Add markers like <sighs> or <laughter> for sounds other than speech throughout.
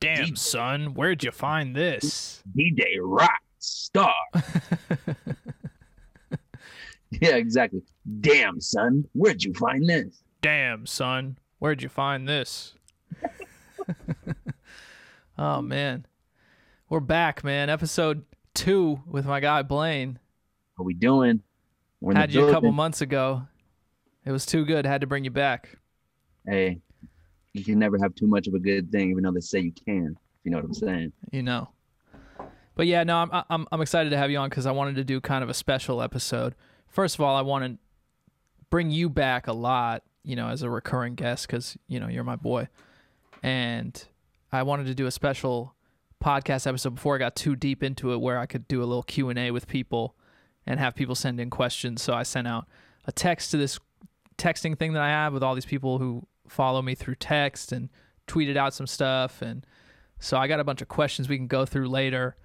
Damn, son, where'd you find this? DJ Rock Star. <laughs> yeah, exactly. Damn, son, where'd you find this? Damn, son, where'd you find this? <laughs> oh man, we're back, man. Episode two with my guy Blaine. How we doing? Had you a couple months ago. It was too good. Had to bring you back. Hey, you can never have too much of a good thing, even though they say you can. If you know what I'm saying? you know. But yeah, no, I'm I'm I'm excited to have you on because I wanted to do kind of a special episode. First of all, I want to bring you back a lot, you know, as a recurring guest because you know you're my boy, and I wanted to do a special podcast episode before I got too deep into it, where I could do a little Q and A with people and have people send in questions. So I sent out a text to this texting thing that I have with all these people who follow me through text and tweeted out some stuff and so I got a bunch of questions we can go through later,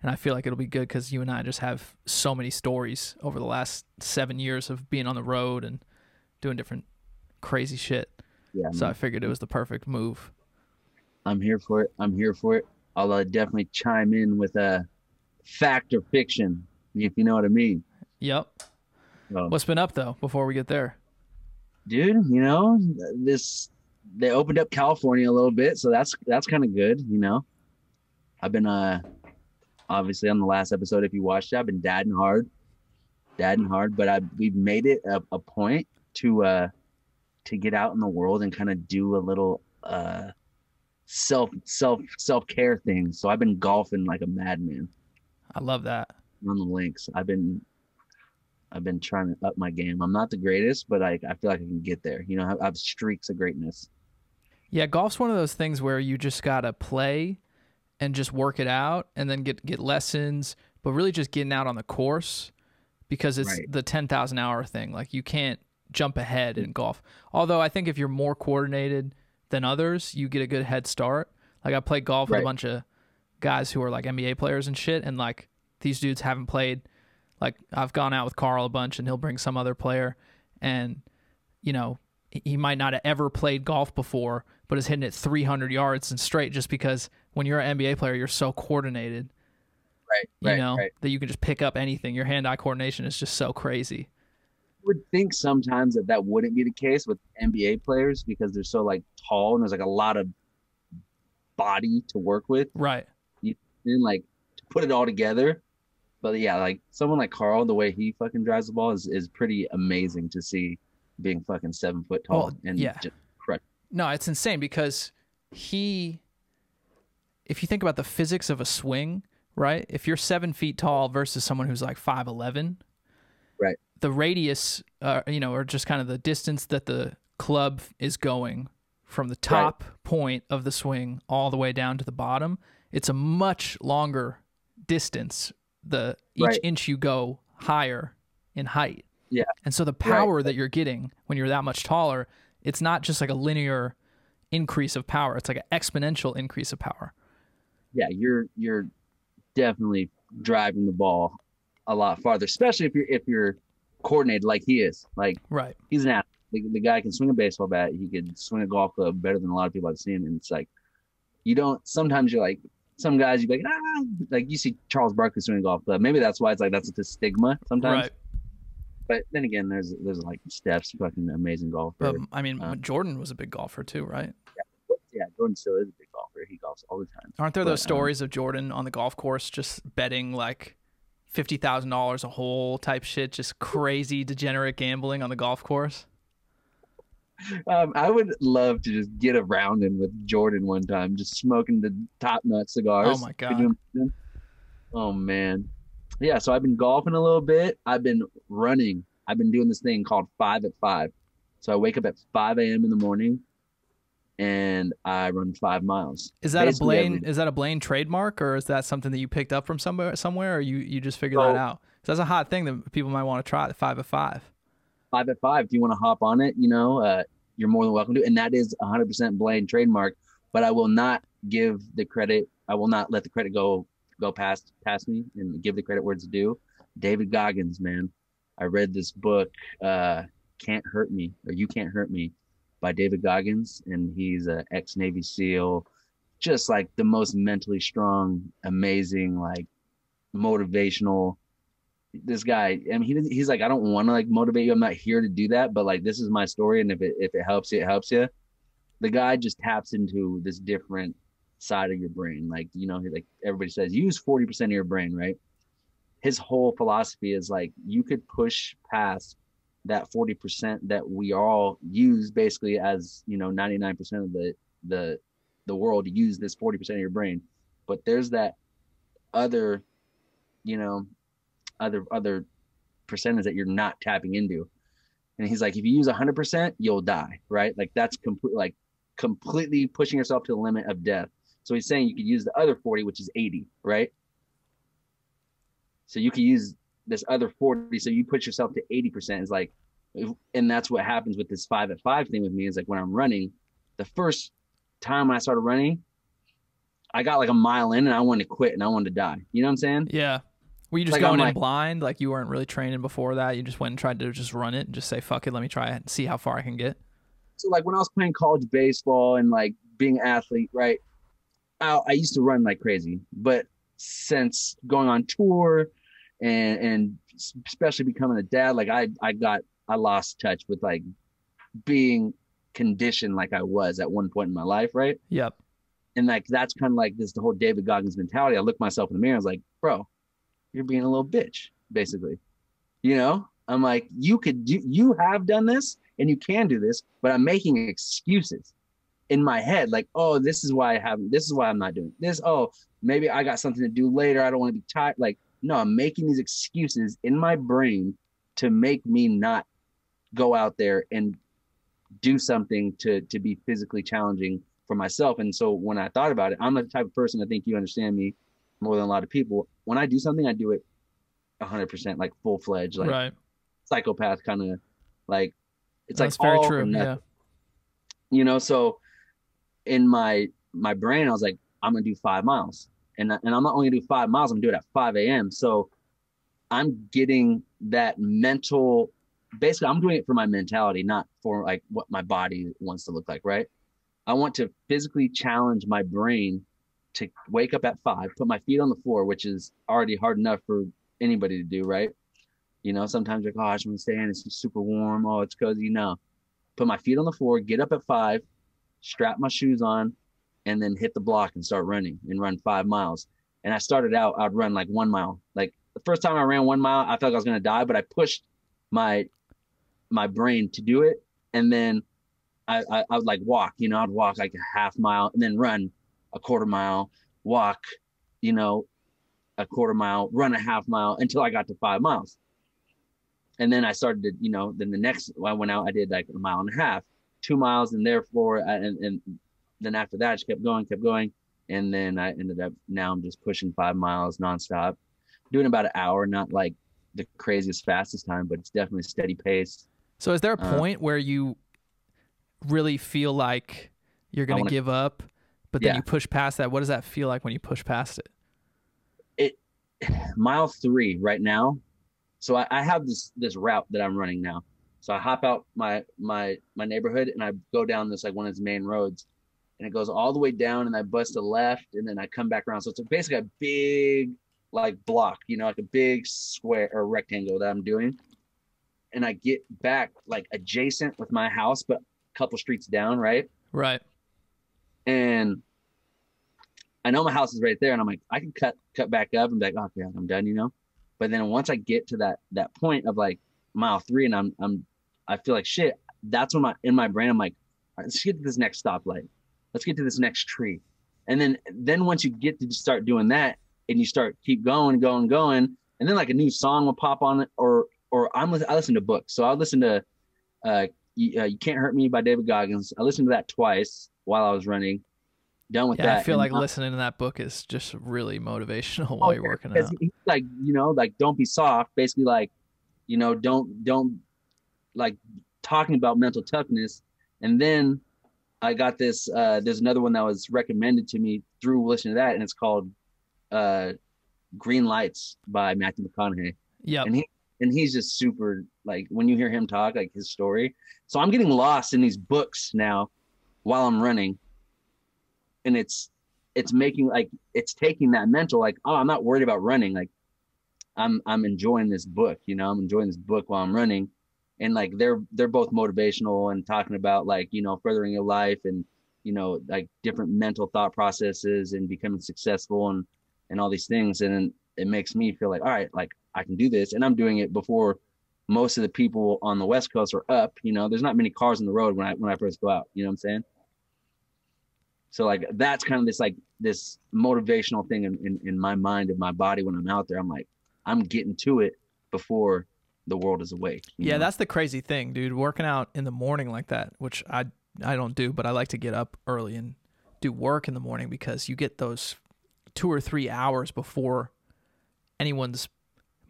and I feel like it'll be good because you and I just have so many stories over the last seven years of being on the road and doing different crazy shit. Yeah, So I figured it was the perfect move. I'm here for it. I'm here for it. I'll uh, definitely chime in with a fact or fiction, if you know what I mean. Yep. So, What's been up though? Before we get there, dude, you know this. They opened up California a little bit, so that's that's kind of good. You know, I've been uh obviously on the last episode. If you watched it, I've been dadding hard, dadding hard. But I we've made it a, a point to uh to get out in the world and kind of do a little uh self self self care thing. So I've been golfing like a madman I love that. on the links. I've been I've been trying to up my game. I'm not the greatest, but I I feel like I can get there. You know, I have, streaks of greatness. Yeah, golf's one of those things where you just gotta play and just work it out, and then get get lessons, but really just getting out on the course because it's Right. the ten thousand hour thing. Like you can't jump ahead in golf. Although I think if you're more coordinated than others, you get a good head start. Like I played golf with a bunch of guys who are like NBA players and shit, and like these dudes haven't played. Like I've gone out with Carl a bunch, and he'll bring some other player, and you know he- might not have ever played golf before, but is hitting it 300 yards and straight just because when you're an NBA player, you're so coordinated, Right. you right. know, right. that you can just pick up anything. Your hand-eye coordination is just so crazy. I would think sometimes that that wouldn't be the case with NBA players because they're so like tall and there's like a lot of body to work with Right. You and like to put it all together. But yeah, like someone like Carl, the way he fucking drives the ball is, is pretty amazing to see being fucking seven foot tall Well, and yeah. just crush. No, it's insane because he, if you think about the physics of a swing, right? If you're seven feet tall versus someone who's like five eleven, Right. The radius, uh, you know, or just kind of the distance that the club is going from the top point of the swing all the way down to the bottom, it's a much longer distance. The each Right. inch you go higher in height. Yeah. And so the power that you're getting when you're that much taller, it's not just like a linear increase of power. It's like an exponential increase of power. Yeah, you're you're definitely driving the ball a lot farther, especially if you're if you're coordinated like he is. Like Right. he's an athlete. The, the guy can swing a baseball bat. He could swing a golf club better than a lot of people I've seen. And it's like, you don't, sometimes you're like, some guys, you're like, ah, like you see Charles Barkley swing a golf club. Maybe that's why it's like, that's the stigma sometimes. Right. But then again, there's, there's like Steph's fucking amazing golfer. But I mean, uh, Jordan was a big golfer too, right? yeah, Jordan still is a big golfer. He golfs all the time. Aren't there But, those um, stories of Jordan on the golf course just betting like fifty thousand dollars a hole type shit, just crazy degenerate gambling on the golf course? Um, I would love to just get around him with Jordan one time, just smoking the top nut cigars. Oh my god. Oh man, yeah. So I've been golfing a little bit. I've been running. I've been doing this thing called five at five. So I wake up at five a.m. in the morning, and I run five miles. Is that a Blaine? every- Is that a Blaine trademark, or is that something that you picked up from somewhere, somewhere, or you you just figured that out? So- that's a hot thing that people might want to try. The five at five. Five at five. If you want to hop on it, you know, uh, you're more than welcome to. And that is 100% Blaine trademark. But I will not give the credit. I will not let the credit go go past past me and give the credit where it's due. David Goggins, man. I read this book, uh, "Can't Hurt Me" or "You Can't Hurt Me," by David Goggins, and he's an ex Navy SEAL, just like the most mentally strong, amazing, like motivational. This guy, I mean, he, he's like, I don't want to like motivate you. I'm not here to do that, but like, this is my story, and if it if it helps you, it helps you. The guy just taps into this different side of your brain. Like, you know, like everybody says, use 40% of your brain, right? His whole philosophy is like you could push past that 40% that we all use basically as, you know, 99% of the the the world use this 40% of your brain. But there's that other, you know, other other percentage that you're not tapping into. And he's like, if you use 100%, you'll die, right? Like that's complete, like completely pushing yourself to the limit of death. So he's saying you could use the other 40, which is 80, right? So you could use this other 40. So you put yourself to 80% is like, and that's what happens with this five at five thing with me is like when I'm running, the first time I started running, I got like a mile in and I wanted to quit and I wanted to die. You know what I'm saying? Yeah. Were you just Like, going I'm in like- blind? Like you weren't really training before that? You just went and tried to just run it and just say, fuck it, let me try it and see how far I can get? So like when I was playing college baseball and like being an athlete, right? I, I used to run like crazy, but since going on tour and and especially becoming a dad, like I I got I lost touch with like being conditioned like I was at one point in my life, right? Yep. And like that's kind of like this the whole David Goggins mentality. I look myself in the mirror, I was like, bro, you're being a little bitch, basically. You know? I'm like, you could do you have done this and you can do this, but I'm making excuses in my head, like, oh, this is why I haven't this is why I'm not doing this. Oh, maybe I got something to do later. I don't want to be tired. Like, no, I'm making these excuses in my brain to make me not go out there and do something to to be physically challenging for myself. And so when I thought about it, I'm the type of person I think you understand me more than a lot of people. When I do something, I do it 100% like full fledged, like right. psychopath kind of like it's That's like very all true. Yeah. you know. So in my my brain, I was like, I'm gonna do five miles, and and I'm not only gonna do five miles, I'm gonna do it at 5 a.m. So I'm getting that mental. Basically, I'm doing it for my mentality, not for like what my body wants to look like. Right? I want to physically challenge my brain to wake up at five, put my feet on the floor, which is already hard enough for anybody to do. Right? You know, sometimes like, oh, I just want to stay in. It's super warm. Oh, it's cozy. No, put my feet on the floor, get up at five, strap my shoes on, and then hit the block and start running and run five miles. And I started out, I'd run like one mile. Like the first time I ran one mile, I felt like I was gonna die, but I pushed my my brain to do it. And then I, I, I would like walk, you know, I'd walk like a half mile and then run a quarter mile, walk, you know, a quarter mile, run a half mile until I got to five miles. And then I started to, you know, then the next I went out, I did like a mile and a half, two miles, and therefore, I- and, and then after that, I just kept going, kept going. And then I ended up now I'm just pushing five miles nonstop, doing about an hour, not like the craziest fastest time, but it's definitely a steady pace. So is there a Uh, point where you really feel like you're going wanna- give up, but then Yeah. you push past that? What does that feel like when you push past it? It <sighs> mile three right now. So I, I have this this route that I'm running now. So I hop out my my my neighborhood and I go down this like one of its main roads, and it goes all the way down and I bust a left and then I come back around. So it's basically a big like block, you know, like a big square or rectangle that I'm doing. And I get back like adjacent with my house, but a couple streets down, right? Right. And I know my house is right there, and I'm like, I can cut cut back up and be like, "Oh, okay, I'm done, you know. But then once I get to that that point of like mile three, and I'm I'm I feel like shit. That's when my in my brain I'm like, let's get to this next stoplight. Let's get to this next tree, and then then once you get to start doing that, and you start keep going, going, going, and then like a new song will pop on it, or or I'm I listen to books, so I listen to uh, you, uh, you can't hurt me by David Goggins. I listened to that twice while I was running. Done with Yeah, that. I feel and like listening to that book is just really motivational <laughs> Oh, while you're working out. like you know like don't be soft basically like you know don't don't like talking about mental toughness and then i got this uh there's another one that was recommended to me through listening to that and it's called uh green lights by matthew mcconaughey Yeah, and he and he's just super like when you hear him talk, like his story. So I'm getting lost in these books now while I'm running. And it's it's making like it's taking that mental like oh i'm not worried about running. Like i'm i'm enjoying this book you know i'm enjoying this book while i'm running. And like they're they're both motivational and talking about like you know furthering your life and you know like different mental thought processes and becoming successful and and all these things. And it makes me feel like all right like i can do this. And i'm doing it before most of the people on the west coast are up you know there's not many cars on the road when i when i first go out you know what i'm saying so like that's kind of this like this motivational thing in, in, in my mind and my body when I'm out there. I'm like, I'm getting to it before the world is awake. Yeah, know? that's the crazy thing, dude. Working out in the morning like that, which I I don't do, but I like to get up early and do work in the morning because you get those two or three hours before anyone's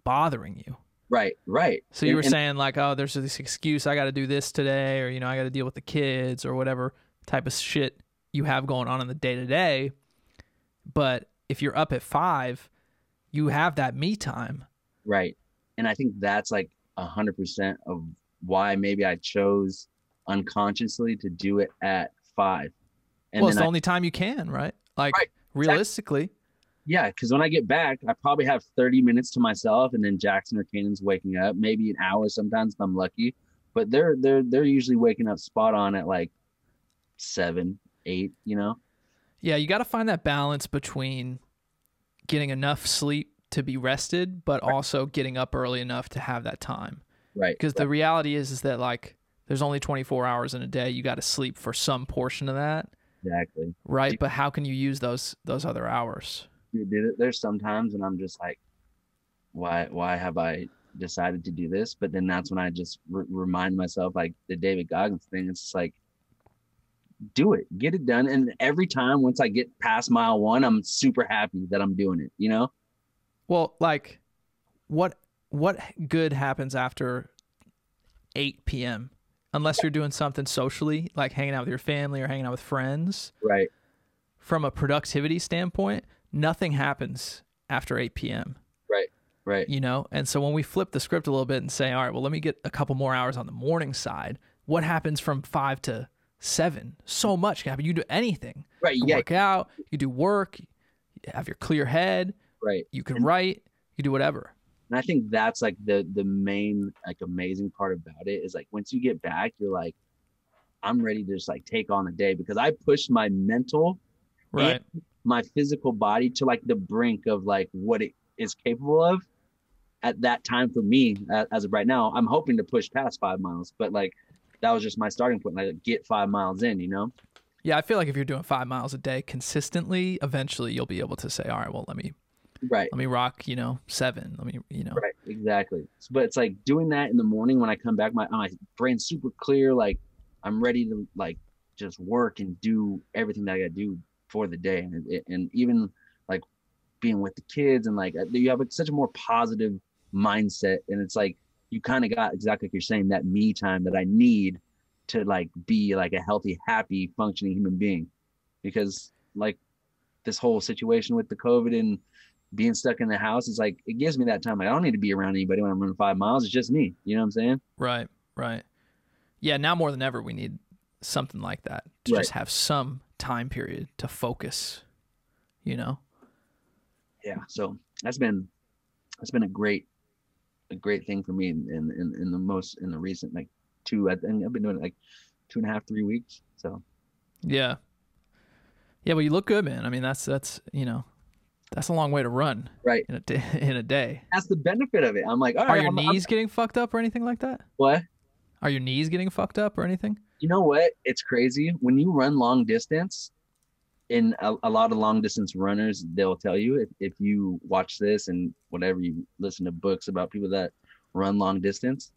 bothering you. Right, right. So you and, were and, saying like, oh, there's this excuse I got to do this today, or you know, I got to deal with the kids or whatever type of shit you have going on in the day to day. But if you're up at five, you have that me time. Right. And I think that's like a hundred percent of why maybe I chose unconsciously to do it at five. And well, it's the I, only time you can, right? Like right, realistically. Exactly. Yeah, because when I get back, I probably have 30 minutes to myself, and then Jackson or Kanan's waking up, maybe an hour sometimes if I'm lucky. But they're they're they're usually waking up spot on at like seven, eight, you know? Yeah, you got to find that balance between getting enough sleep to be rested, but right. also getting up early enough to have that time. Right. Because the reality is, is that like there's only 24 hours in a day. You got to sleep for some portion of that. Exactly. Right. But how can you use those those other hours? Dude, there's sometimes when I'm just like, why why have I decided to do this? But then that's when I just re- remind myself, like the David Goggins thing. It's like do it, get it done. And every time, once I get past mile one, I'm super happy that I'm doing it, you know? Well, like what, what good happens after 8 p.m. unless you're doing something socially, like hanging out with your family or hanging out with friends. Right. From a productivity standpoint, nothing happens after 8 p.m. Right. Right. You know, and so when we flip the script a little bit and say, all right, well, let me get a couple more hours on the morning side, what happens from five to seven. So much can happen. You do anything. Right. You yeah. work out. You do work. You have your clear head. Right. You can and, write. You do whatever. And I think that's like the the main like amazing part about it is like once you get back, you're like, I'm ready to just like take on the day because I pushed my mental, right, my physical body to like the brink of like what it is capable of at that time for me as of right now. I'm hoping to push past five miles, but like that was just my starting point. Like get five miles in, you know? Yeah, I feel like if you're doing five miles a day consistently, eventually you'll be able to say, all right, well, let me right let me rock you know seven let me you know right exactly but it's like doing that in the morning when i come back my my brain's super clear like i'm ready to like just work and do everything that i gotta do for the day and, and even like being with the kids and like you have such a more positive mindset and it's like you kind of got exactly like you're saying that me time that I need to like be like a healthy, happy, functioning human being. Because like this whole situation with the COVID and being stuck in the house is like it gives me that time. Like I don't need to be around anybody when I'm running five miles. It's just me. You know what I'm saying? Right, right. Yeah, now more than ever we need something like that to right. just have some time period to focus. You know? Yeah. So that's been that's been a great a great thing for me in, in, in the most in the recent like two I think I've been doing it like two and a half three weeks so. Yeah. Yeah well you look good man. I mean that's that's you know that's a long way to run right. in a day <laughs> in a day. That's the benefit of it. I'm like are your I'm, knees I'm, getting fucked up or anything like that? What? Are your knees getting fucked up or anything you know what it's crazy when you run long distance in a, a, lot of long distance runners, they'll tell you if, if you watch this and whatever you listen to books about people that run long distance.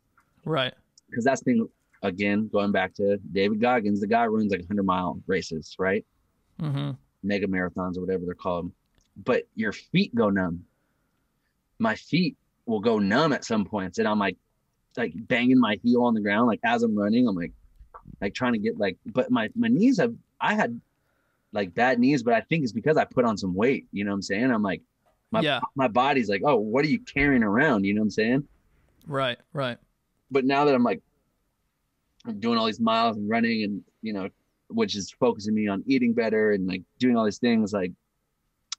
Right. Because that's the thing, again, going back to David Goggins, the guy runs like 100 mile races, right? Mm-hmm. Mega marathons or whatever they're called. But your feet go numb. My feet will go numb at some points. And I'm like, like banging my heel on the ground, like as I'm running, I'm like, like trying to get like, but my, my knees have, I had like bad knees, but I think it's because I put on some weight. You know what I'm saying? I'm like, my yeah. my body's like, oh, what are you carrying around? You know what I'm saying? Right, right. but now that I'm like I'm doing all these miles and running and you know, which is focusing me on eating better and like doing all these things, like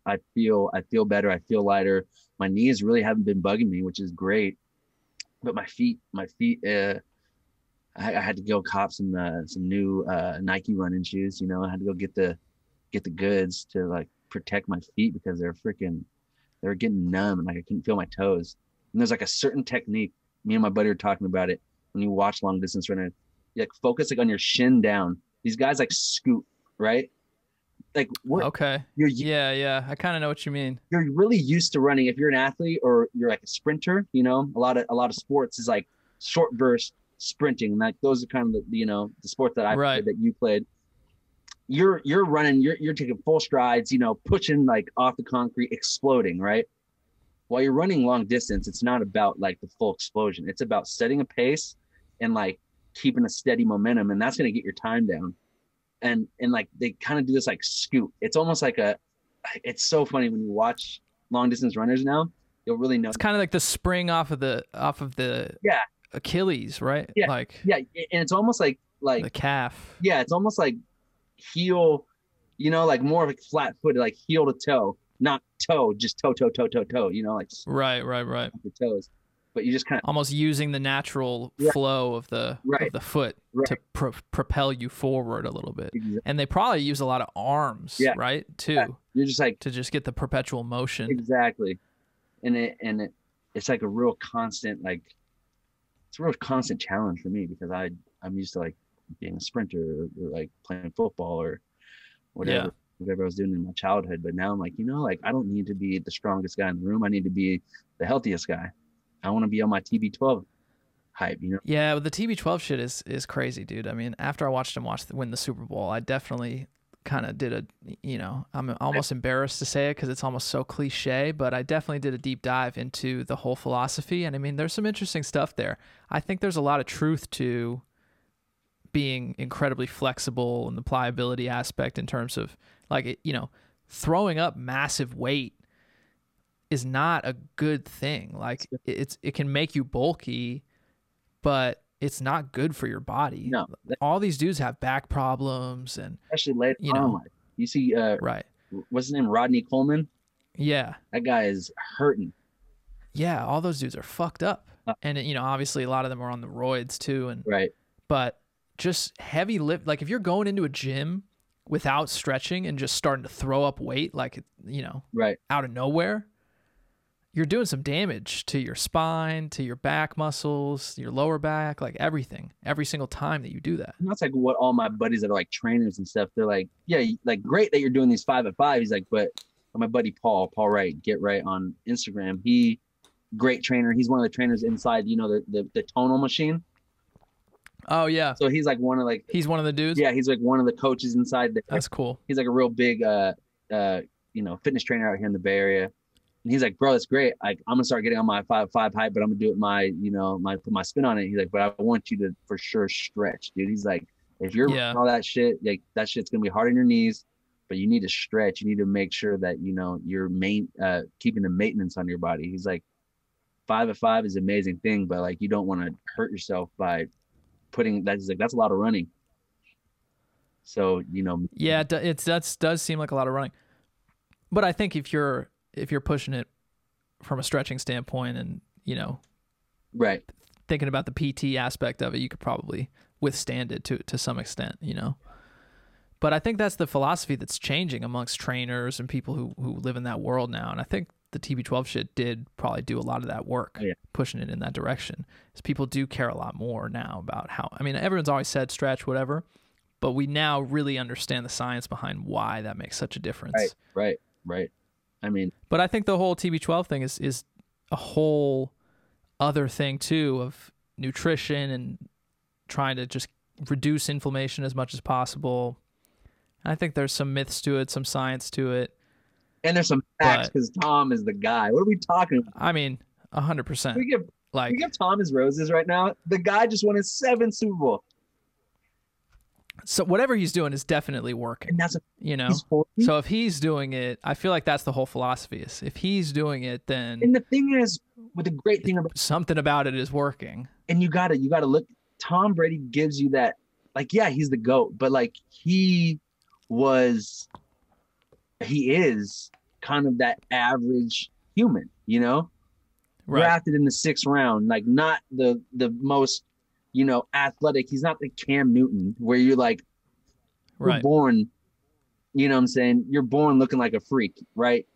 I feel I feel better, I feel lighter. My knees really haven't been bugging me, which is great. But my feet, my feet, uh, I, I had to go cop some uh, some new uh, Nike running shoes. You know, I had to go get the get the goods to like protect my feet because they're freaking they were getting numb and like I couldn't feel my toes. And there's like a certain technique. Me and my buddy were talking about it when you watch long distance running. You like focus like on your shin down. These guys like scoot, right? Like what Okay. you're Yeah, yeah. I kind of know what you mean. you're really used to running. If you're an athlete or you're like a sprinter, you know, a lot of a lot of sports is like short burst sprinting. Like those are kind of the you know the sport that I Right. played that you played. You're you're running. You're you're taking full strides. You know, pushing like off the concrete, exploding. Right. While you're running long distance, it's not about like the full explosion. It's about setting a pace and like keeping a steady momentum, and that's going to get your time down. And and like they kind of do this like scoot. It's almost like a. It's so funny when you watch long distance runners now. You'll really know. It's kind of like the spring off of the off of the Yeah. Achilles, right? Yeah. Like Yeah, and it's almost like like the calf. yeah, it's almost like heel, you know, like more of like flat footed, like heel to toe, not toe, just toe, toe, toe, toe, toe. You know, like Right, right, right. the toes. But you just kind of Almost using the natural Yeah. flow of the Right. of the foot Right. to pro- propel you forward a little bit. And they probably use a lot of arms, Yeah. right? Too Yeah. you're just like to just get the perpetual motion. exactly, and it and it it's like a real constant like it's a real constant challenge for me because I I'm used to like being a sprinter or, or like playing football or whatever. Yeah. Whatever I was doing in my childhood, but now I'm like, you know, like I don't need to be the strongest guy in the room. I need to be the healthiest guy. I want to be on my TB12 hype, you know. Yeah, but the TB12 shit is is crazy, dude. I mean, after I watched him watch the, win the Super Bowl, I definitely kind of did a, you know, I'm almost embarrassed to say it because it's almost so cliche, but I definitely did a deep dive into the whole philosophy, and I mean, there's some interesting stuff there. I think there's a lot of truth to being incredibly flexible and the pliability aspect in terms of like it- you know throwing up massive weight is not a good thing. Like it's it can make you bulky but it's not good for your body No, all these dudes have back problems and especially later You know. life. You see, uh, right what's his name? Ronnie Coleman. yeah That guy is hurting. yeah all those dudes are fucked up Uh. and you know obviously a lot of them are on the roids too and Right. but just heavy lift like if you're going into a gym without stretching and just starting to throw up weight like you know Right. out of nowhere you're doing some damage to your spine to your back muscles your lower back like everything every single time that you do that And that's like what all my buddies that are like trainers and stuff. They're like, yeah, like great that you're doing these five at five. He's like, but my buddy Paul, Paul Wright, get right on Instagram. He great trainer. He's one of the trainers inside, you know, the the, the tonal machine. oh yeah So he's like one of like he's one of the dudes yeah, he's like one of the coaches inside there. that's cool he's like a real big uh uh you know fitness trainer out here in the Bay Area. And he's like, bro, it's great. Like I'm gonna start getting on my five five height, but I'm gonna do it my you know my put my spin on it. He's like, but I want you to for sure stretch, dude. He's like, if you're Yeah. all that shit, like that shit's gonna be hard on your knees, but you need to stretch. You need to make sure that you know you're main uh keeping the maintenance on your body. He's like, five of five is an amazing thing, but like you don't want to hurt yourself by putting that's like that's a lot of running. So you know, Yeah, it that's does seem like a lot of running, but I think if you're if you're pushing it from a stretching standpoint and you know right. thinking about the PT aspect of it, you could probably withstand it to to some extent, you know. But I think that's the philosophy that's changing amongst trainers and people who who live in that world now, and I think the TB12 shit did probably do a lot of that work, yeah. pushing it in that direction. Is people do care a lot more now about how. I mean, everyone's always said stretch, whatever, but we now really understand the science behind why that makes such a difference. Right, right, right. I mean, But I think the whole TB12 thing is is a whole other thing too of nutrition and trying to just reduce inflammation as much as possible. I think there's some myths to it, some science to it. and there's some facts because Tom is the guy. What are we talking about? I mean, hundred percent. We give Like we give Tom his roses right now. The guy just won his seventh Super Bowl. So whatever he's doing is definitely working. And that's a, You know. So if he's doing it, I feel like that's the whole philosophy. Is if he's doing it, then and the thing is, with the great thing about something about it is working. and you gotta you gotta look tom brady gives you that like yeah he's the goat but like he was he is kind of that average human you know Right. drafted in the sixth round like not the the most you know athletic he's not the cam newton where you're like you're Right. born you know what i'm saying you're born looking like a freak right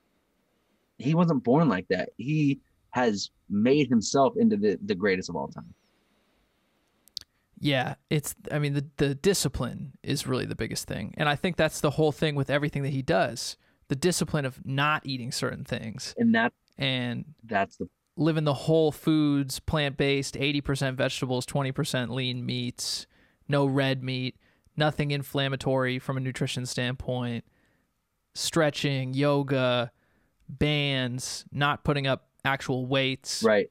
he wasn't born like that he has made himself into the, the greatest of all time Yeah, it's I mean the the discipline is really the biggest thing. And I think that's the whole thing with everything that he does. The discipline of not eating certain things and that and that's the living the whole foods, plant-based, 80% vegetables, 20% lean meats, no red meat, nothing inflammatory from a nutrition standpoint, stretching, yoga, bands, not putting up actual weights. right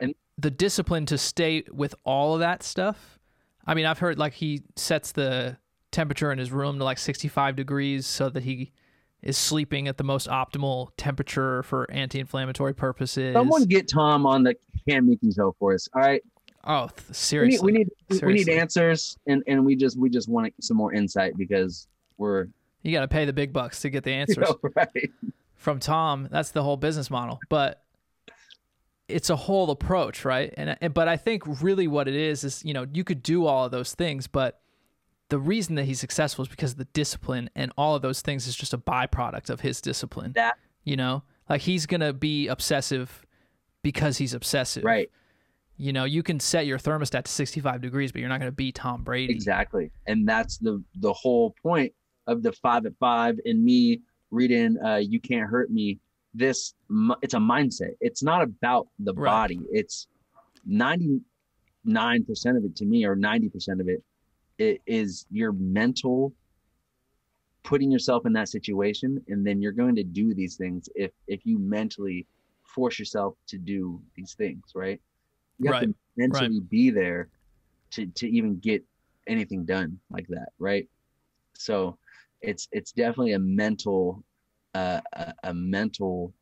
And the discipline to stay with all of that stuff. I mean, I've heard like he sets the temperature in his room to like 65 degrees so that he is sleeping at the most optimal temperature for anti-inflammatory purposes. Someone get Tom on the Cam Newton show for us. All right. oh, th- We need seriously. we need we need answers and and we just we just want some more insight because we're you got to pay the big bucks to get the <laughs> you answers know, right. from Tom. That's the whole business model. But it's a whole approach, right? And, and but I think really what it is is, you know, you could do all of those things, but the reason that he's successful is because of the discipline and all of those things is just a byproduct of his discipline. That You know? Like he's going to be obsessive because he's obsessive. right. You know, you can set your thermostat to 65 degrees, but you're not going to be Tom Brady. Exactly. And that's the the whole point of the five at five and me reading uh You Can't Hurt Me. This it's a mindset. It's not about the Right. body. It's 99% of it to me or 90% of it, it is your mental putting yourself in that situation and then you're going to do these things if if you mentally force yourself to do these things, right? You have to mentally be there to to even get anything done like that, right? So it's it's definitely a mental uh, a, a mental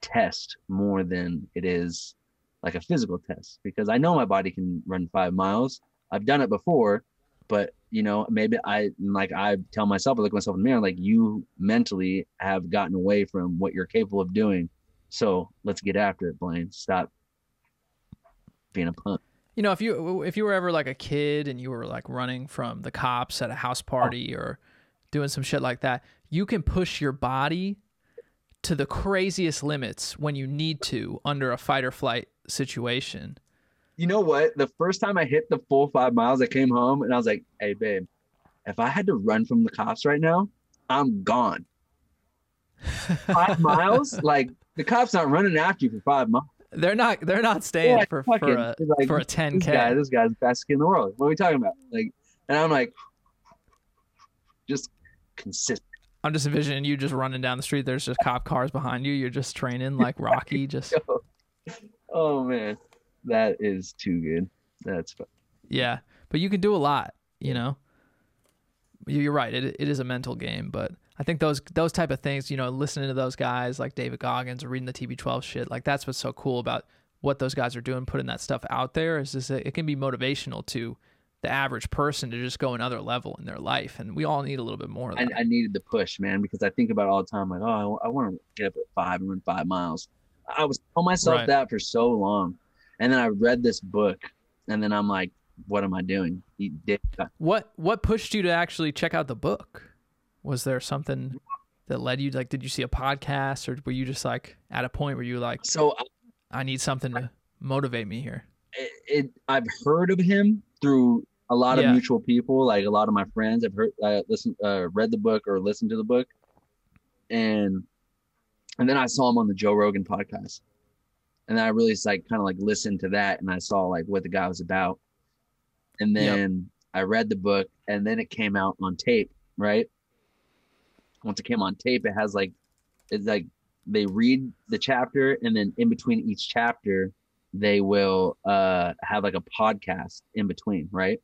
test more than it is like a physical test because I know my body can run five miles. I've done it before, but you know maybe I like I tell myself I look myself in the mirror like you mentally have gotten away from what you're capable of doing. So let's get after it, Blaine. Stop being a punk. You know, if you if you were ever like a kid and you were like running from the cops at a house party or doing some shit like that, you can push your body to the craziest limits when you need to under a fight or flight situation. You know what? The first time I hit the full five miles, I came home and I was like, "Hey, babe, if I had to run from the cops right now, I'm gone." <laughs> Five miles? Like the cops not running after you for five miles. They're not they're not staying Yeah, for fucking- for a like, for a This guy, 10k. this guy's the fastest kid in the world. What are we talking about? Like, and I'm like, just consistent. I'm just envisioning you just running down the street. There's just cop cars behind you. You're just training like Rocky. Just <laughs> Oh man, that is too good. That's fu- yeah, but you can do a lot. You know, You- you're right. It it is a mental game, but I think those those type of things. You know, listening to those guys like David Goggins or reading the TB12 shit, like that's what's so cool about what those guys are doing, putting that stuff out there. Is just it can be motivational to the average person to just go another level in their life, and we all need a little bit more of I, that. I needed the push, man, because I think about it all the time. Like, oh, I, want to get up at five and run five miles. I was telling myself Right. that for so long, and then I read this book, and then I'm like, what am I doing? He did- What what pushed you to actually check out the book? Was there something that led you like did you see a podcast or were you just like at a point where you were like So I need something to motivate me here? it, it I've heard of him through a lot of mutual people, like a lot of my friends. I've heard, I listened, uh, read the book or listened to the book, and and then I saw him on the Joe Rogan podcast, and I really like kind of like listened to that, and I saw like what the guy was about, and Yep. then I read the book, and then it came out on tape, right? Once it came on tape, it has like it's like they read the chapter, and then in between each chapter, they will uh have like a podcast in between, right?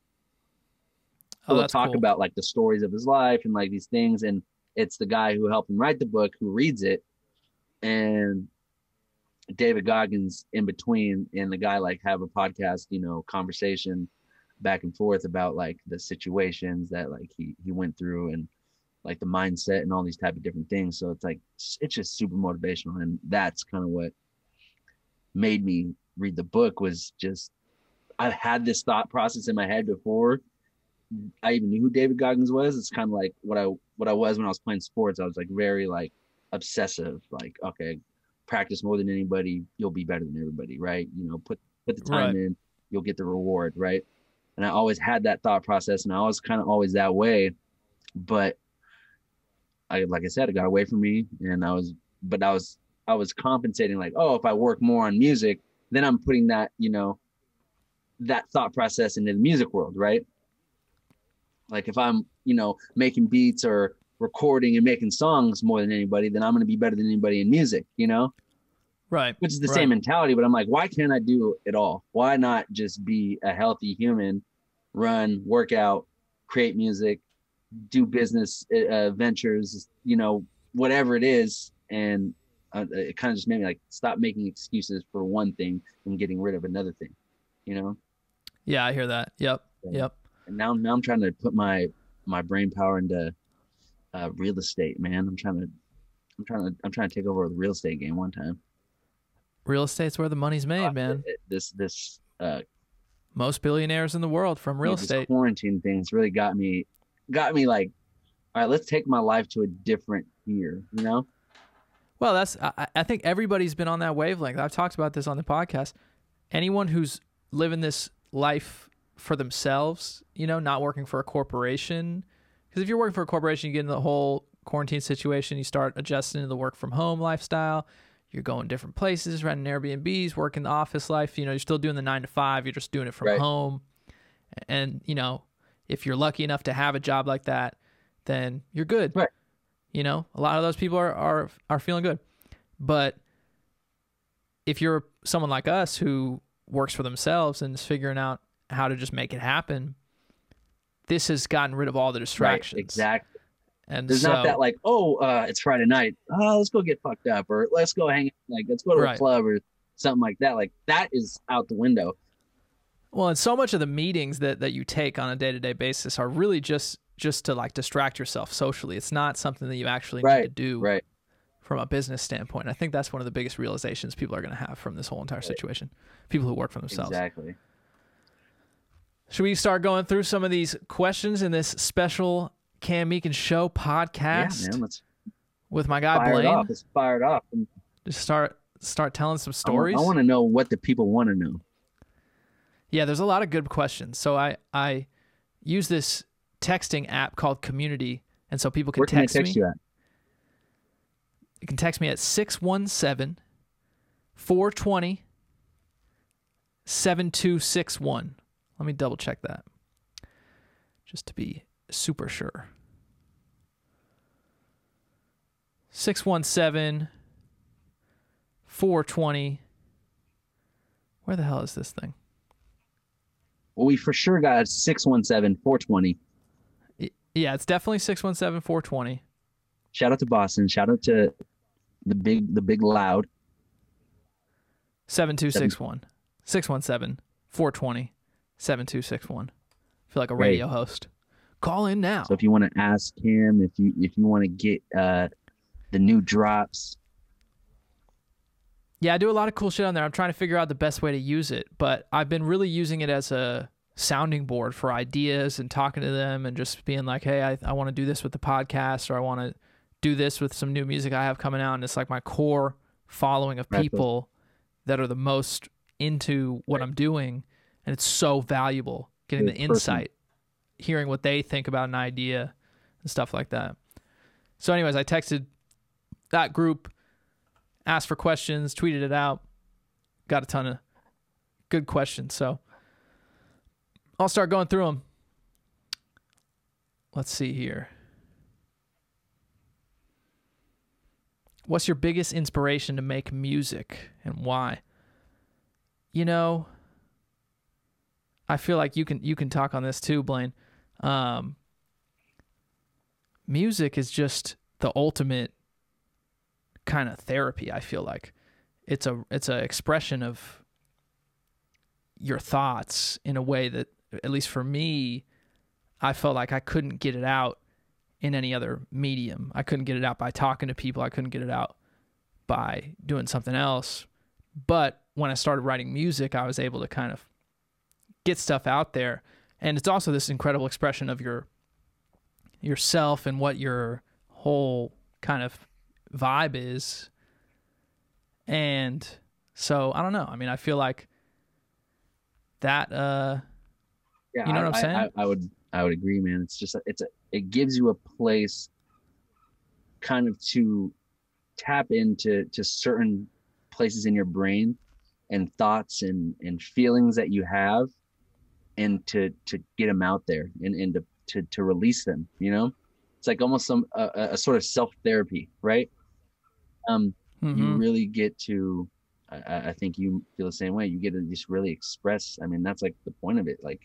Oh, he'll talk cool. about like the stories of his life and like these things and it's the guy who helped him write the book who reads it and david goggins in between and the guy like have a podcast you know conversation back and forth about like the situations that like he he went through and like the mindset and all these type of different things so it's like it's just super motivational and that's kind of what made me read the book was just I've had this thought process in my head before I even knew who David Goggins was. It's kind of like what I what I was when I was playing sports. I was like very like obsessive. Like okay, practice more than anybody, you'll be better than everybody, right? You know, put put the time Right. in, you'll get the reward, right? And I always had that thought process, and I was kind of always that way. But I like I said, it got away from me, and I was, but I was I was compensating like, oh, if I work more on music, then I'm putting that you know that thought process into the music world, right? Like if I'm, you know, making beats or recording and making songs more than anybody, then I'm going to be better than anybody in music, you know, Right. which is the Right. same mentality. But I'm like, why can't I do it all? Why not just be a healthy human, run, work out, create music, do business uh, ventures, you know, whatever it is. And uh, it kind of just made me like stop making excuses for one thing and getting rid of another thing, you know? Yeah, I hear that. Yep. Yeah. Yep. and now now I'm trying to put my my brain power into uh, real estate, man. I'm trying to I'm trying to I'm trying to take over the real estate game one time. Real estate's where the money's made, man. This this uh Most billionaires in the world from real this estate. quarantine thing's really got me got me like, all right, let's take my life to a different gear, you know? Well, that's I, I- I think everybody's been on that wavelength. I've talked about this on the podcast. Anyone who's living this life for themselves, you know, not working for a corporation. Because if you're working for a corporation, you get in the whole quarantine situation. You start adjusting to the work from home lifestyle. You're going different places, renting Airbnbs, working the office life. You know, you're still doing the nine to five. You're just doing it from Right. home. And you know, if you're lucky enough to have a job like that, then you're good. Right. You know, a lot of those people are are are feeling good. But if you're someone like us who works for themselves and is figuring out how to just make it happen, this has gotten rid of all the distractions. Right, exactly. And There's so, not that like, oh, uh, it's Friday night. Oh, let's go get fucked up, or let's go hang, out like, let's go to Right. a club or something like that. Like that is out the window. well, and so much of the meetings that that you take on a day to day basis are really just just to like distract yourself socially. It's not something that you actually need to do Right. from a business standpoint. I think that's one of the biggest realizations people are going to have from this whole entire situation. People who work for themselves. Exactly. Should we start going through some of these questions in this special Cam Meekin Show podcast Yeah, man. Let's with my guy fire it Blaine? off. Let's fire it off. Just start start telling some stories. I want to know what the people want to know. Yeah, there's a lot of good questions. So I I use this texting app called Community, and so people can Where can I text, text me. you at? You can text me at 617 420 7261. Let me double check that just to be super sure. 617 420. Where the hell is this thing? Well, we for sure got 617 420. Yeah, it's definitely 617 420. Shout out to Boston. Shout out to the big the big loud. 7261. 617 420 7261. I Feel like a Great. radio host. Call in now. So if you want to ask him, if you if you want to get uh the new drops, Yeah, I do a lot of cool shit on there. I'm trying to figure out the best way to use it, but I've been really using it as a sounding board for ideas and talking to them and just being like, hey, I, I want to do this with the podcast or I want to do this with some new music I have coming out. And it's like my core following of people that are the most into what I'm doing. And it's so valuable getting the insight, hearing what they think about an idea and stuff like that. So, anyways, I texted that group asked for questions, tweeted it out, got a ton of good questions. So I'll start going through them. Let's see here. What's your biggest inspiration to make music and why? You know, I feel like you can you can talk on this too, Blaine. Um, music is just the ultimate kind of therapy. I feel like it's a it's a expression of your thoughts in a way that, at least for me, I felt like I couldn't get it out in any other medium. I couldn't get it out by talking to people. I couldn't get it out by doing something else. But when I started writing music, I was able to kind of get stuff out there. And it's also this incredible expression of your yourself and what your whole kind of vibe is. And so I don't know. I mean, I feel like that uh Yeah, You know I, what I'm saying? I, I would I would agree, man. It's just it's a it gives you a place kind of to tap into to certain places in your brain and thoughts and and feelings that you have and to to get them out there and and to to, to release them you know? It's like almost some a, sort of self therapy right? Um you mhm. really get to I- I think you feel the same way. You get to just really express i mean that's like the point of it like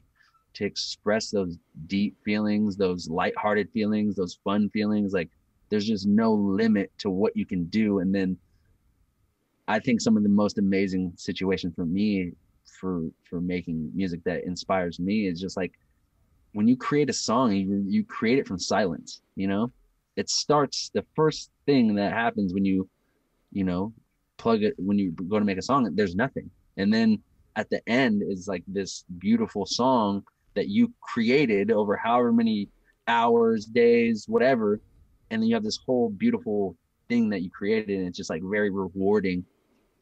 to express those deep feelings those light-hearted feelings those fun feelings like there's just no limit to what you can do. And then i think some of the most amazing situations for me for for making music that inspires me. Is just like when you create a song you you create it from silence you know? It starts the first thing that happens when you you know plug it when you go to make a song there's nothing. And then at the end is like this beautiful song that you created over however many hours days whatever. And then you have this whole beautiful thing that you created and it's just like very rewarding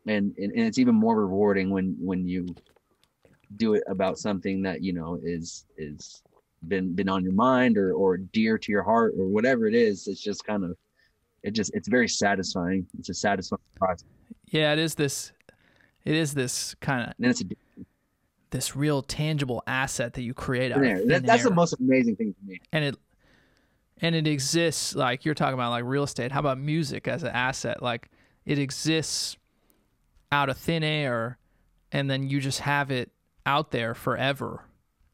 and and, and it's even more rewarding when when you do it about something that you know is is been been on your mind or or dear to your heart or whatever it is it's just kind of it just it's very satisfying. It's a satisfying process. Yeah, it is this it is this kind of and it's a this real tangible asset that you create out of. That, that's the most amazing thing to me. And it and it exists like you're talking about like real estate. How about music as an asset? Like it exists out of thin air and then you just have it out there forever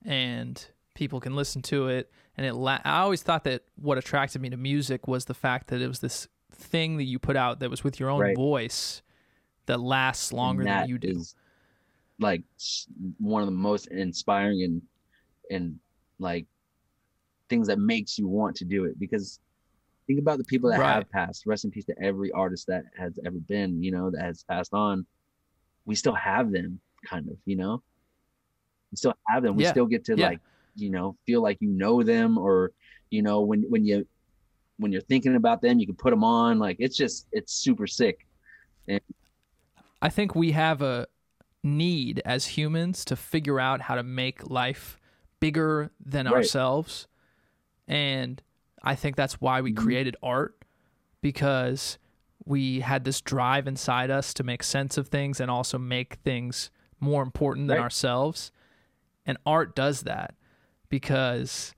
and people can listen to it. And it la- i always thought that what attracted me to music was the fact that it was this thing that you put out that was with your own Right. voice that lasts longer And than you do. is, like one of the most inspiring and and like things that makes you want to do it. Because think about the people that Right. have passed rest in peace to every artist that has ever been you know that has passed on we still have them kind of you know we still have them we Yeah. still get to Yeah. like you know feel like you know them or you know when when you when you're thinking about them you can put them on like it's just it's super sick I think we have a need as humans to figure out how to make life bigger than Right. ourselves. And I think that's why we Mhm. created art because we had this drive inside us to make sense of things and also make things more important than Right. ourselves. And art does that because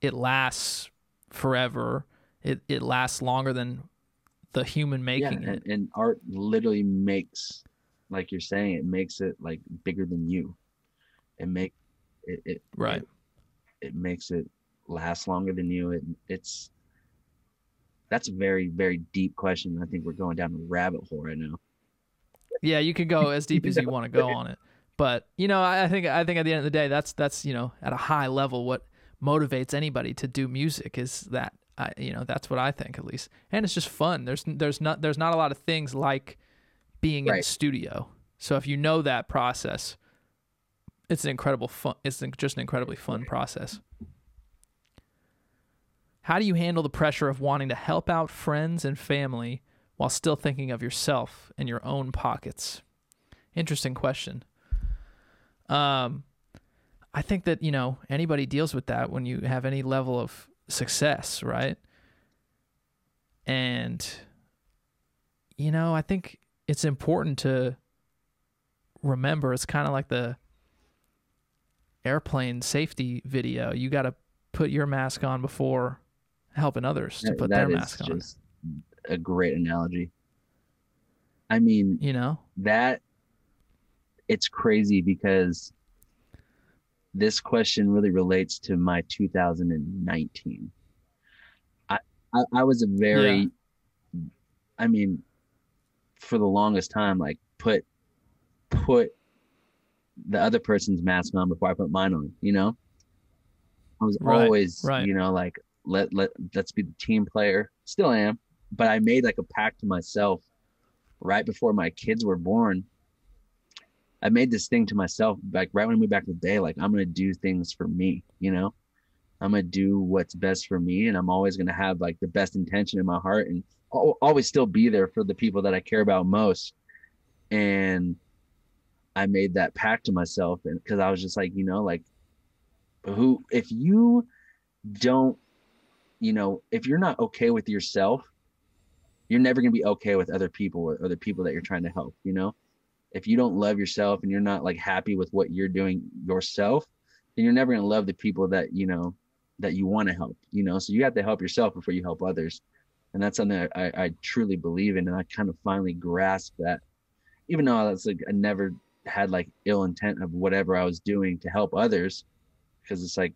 it lasts forever. It it lasts longer than the human making yeah, it. and, and art literally makes like you're saying it makes it like bigger than you it make it it, Right. it, it makes it last longer than you it, it's that's a very very deep question i think we're going down a rabbit hole right now Yeah, you can go <laughs> as deep as you want to go on it. But you know, I I think I think at the end of the day, that's that's you know at a high level what motivates anybody to do music is that I you know that's what I think at least, and it's just fun. There's there's not there's not a lot of things like being in the studio. So if you know that process, it's an incredible fun. It's just an incredibly fun process. How do you handle the pressure of wanting to help out friends and family while still thinking of yourself and your own pockets? Interesting question. Um, I think that you know anybody deals with that when you have any level of success, right? And you know, I think it's important to remember. It's kind of like the airplane safety video. You got to put your mask on before helping others to put their mask on. a great analogy i mean You know, that it's crazy because this question really relates to my 2019. I I, I was a very, yeah. I mean, for the longest time, like put put the other person's mask on before I put mine on. You know, I was right, always, right. you know, like let let let's be the team player. Still am, but I made like a pact to myself right before my kids were born. I made this thing to myself, like right when I moved back to the Bay, like I'm gonna do things for me, you know. I'm gonna do what's best for me, and I'm always gonna have like the best intention in my heart, and always still be there for the people that I care about most. And I made that pact to myself, and because I was just like, you know, like who if you don't you know if you're not okay with yourself you're never going to be okay with other people or other people that you're trying to help you know? If you don't love yourself and you're not like happy with what you're doing yourself then you're never going to love the people that you know that you want to help you know? So you have to help yourself before you help others. And that's something I, I truly believe in and i kind of finally grasped that. Even though that's like i never had like ill intent of whatever i was doing to help others because it's like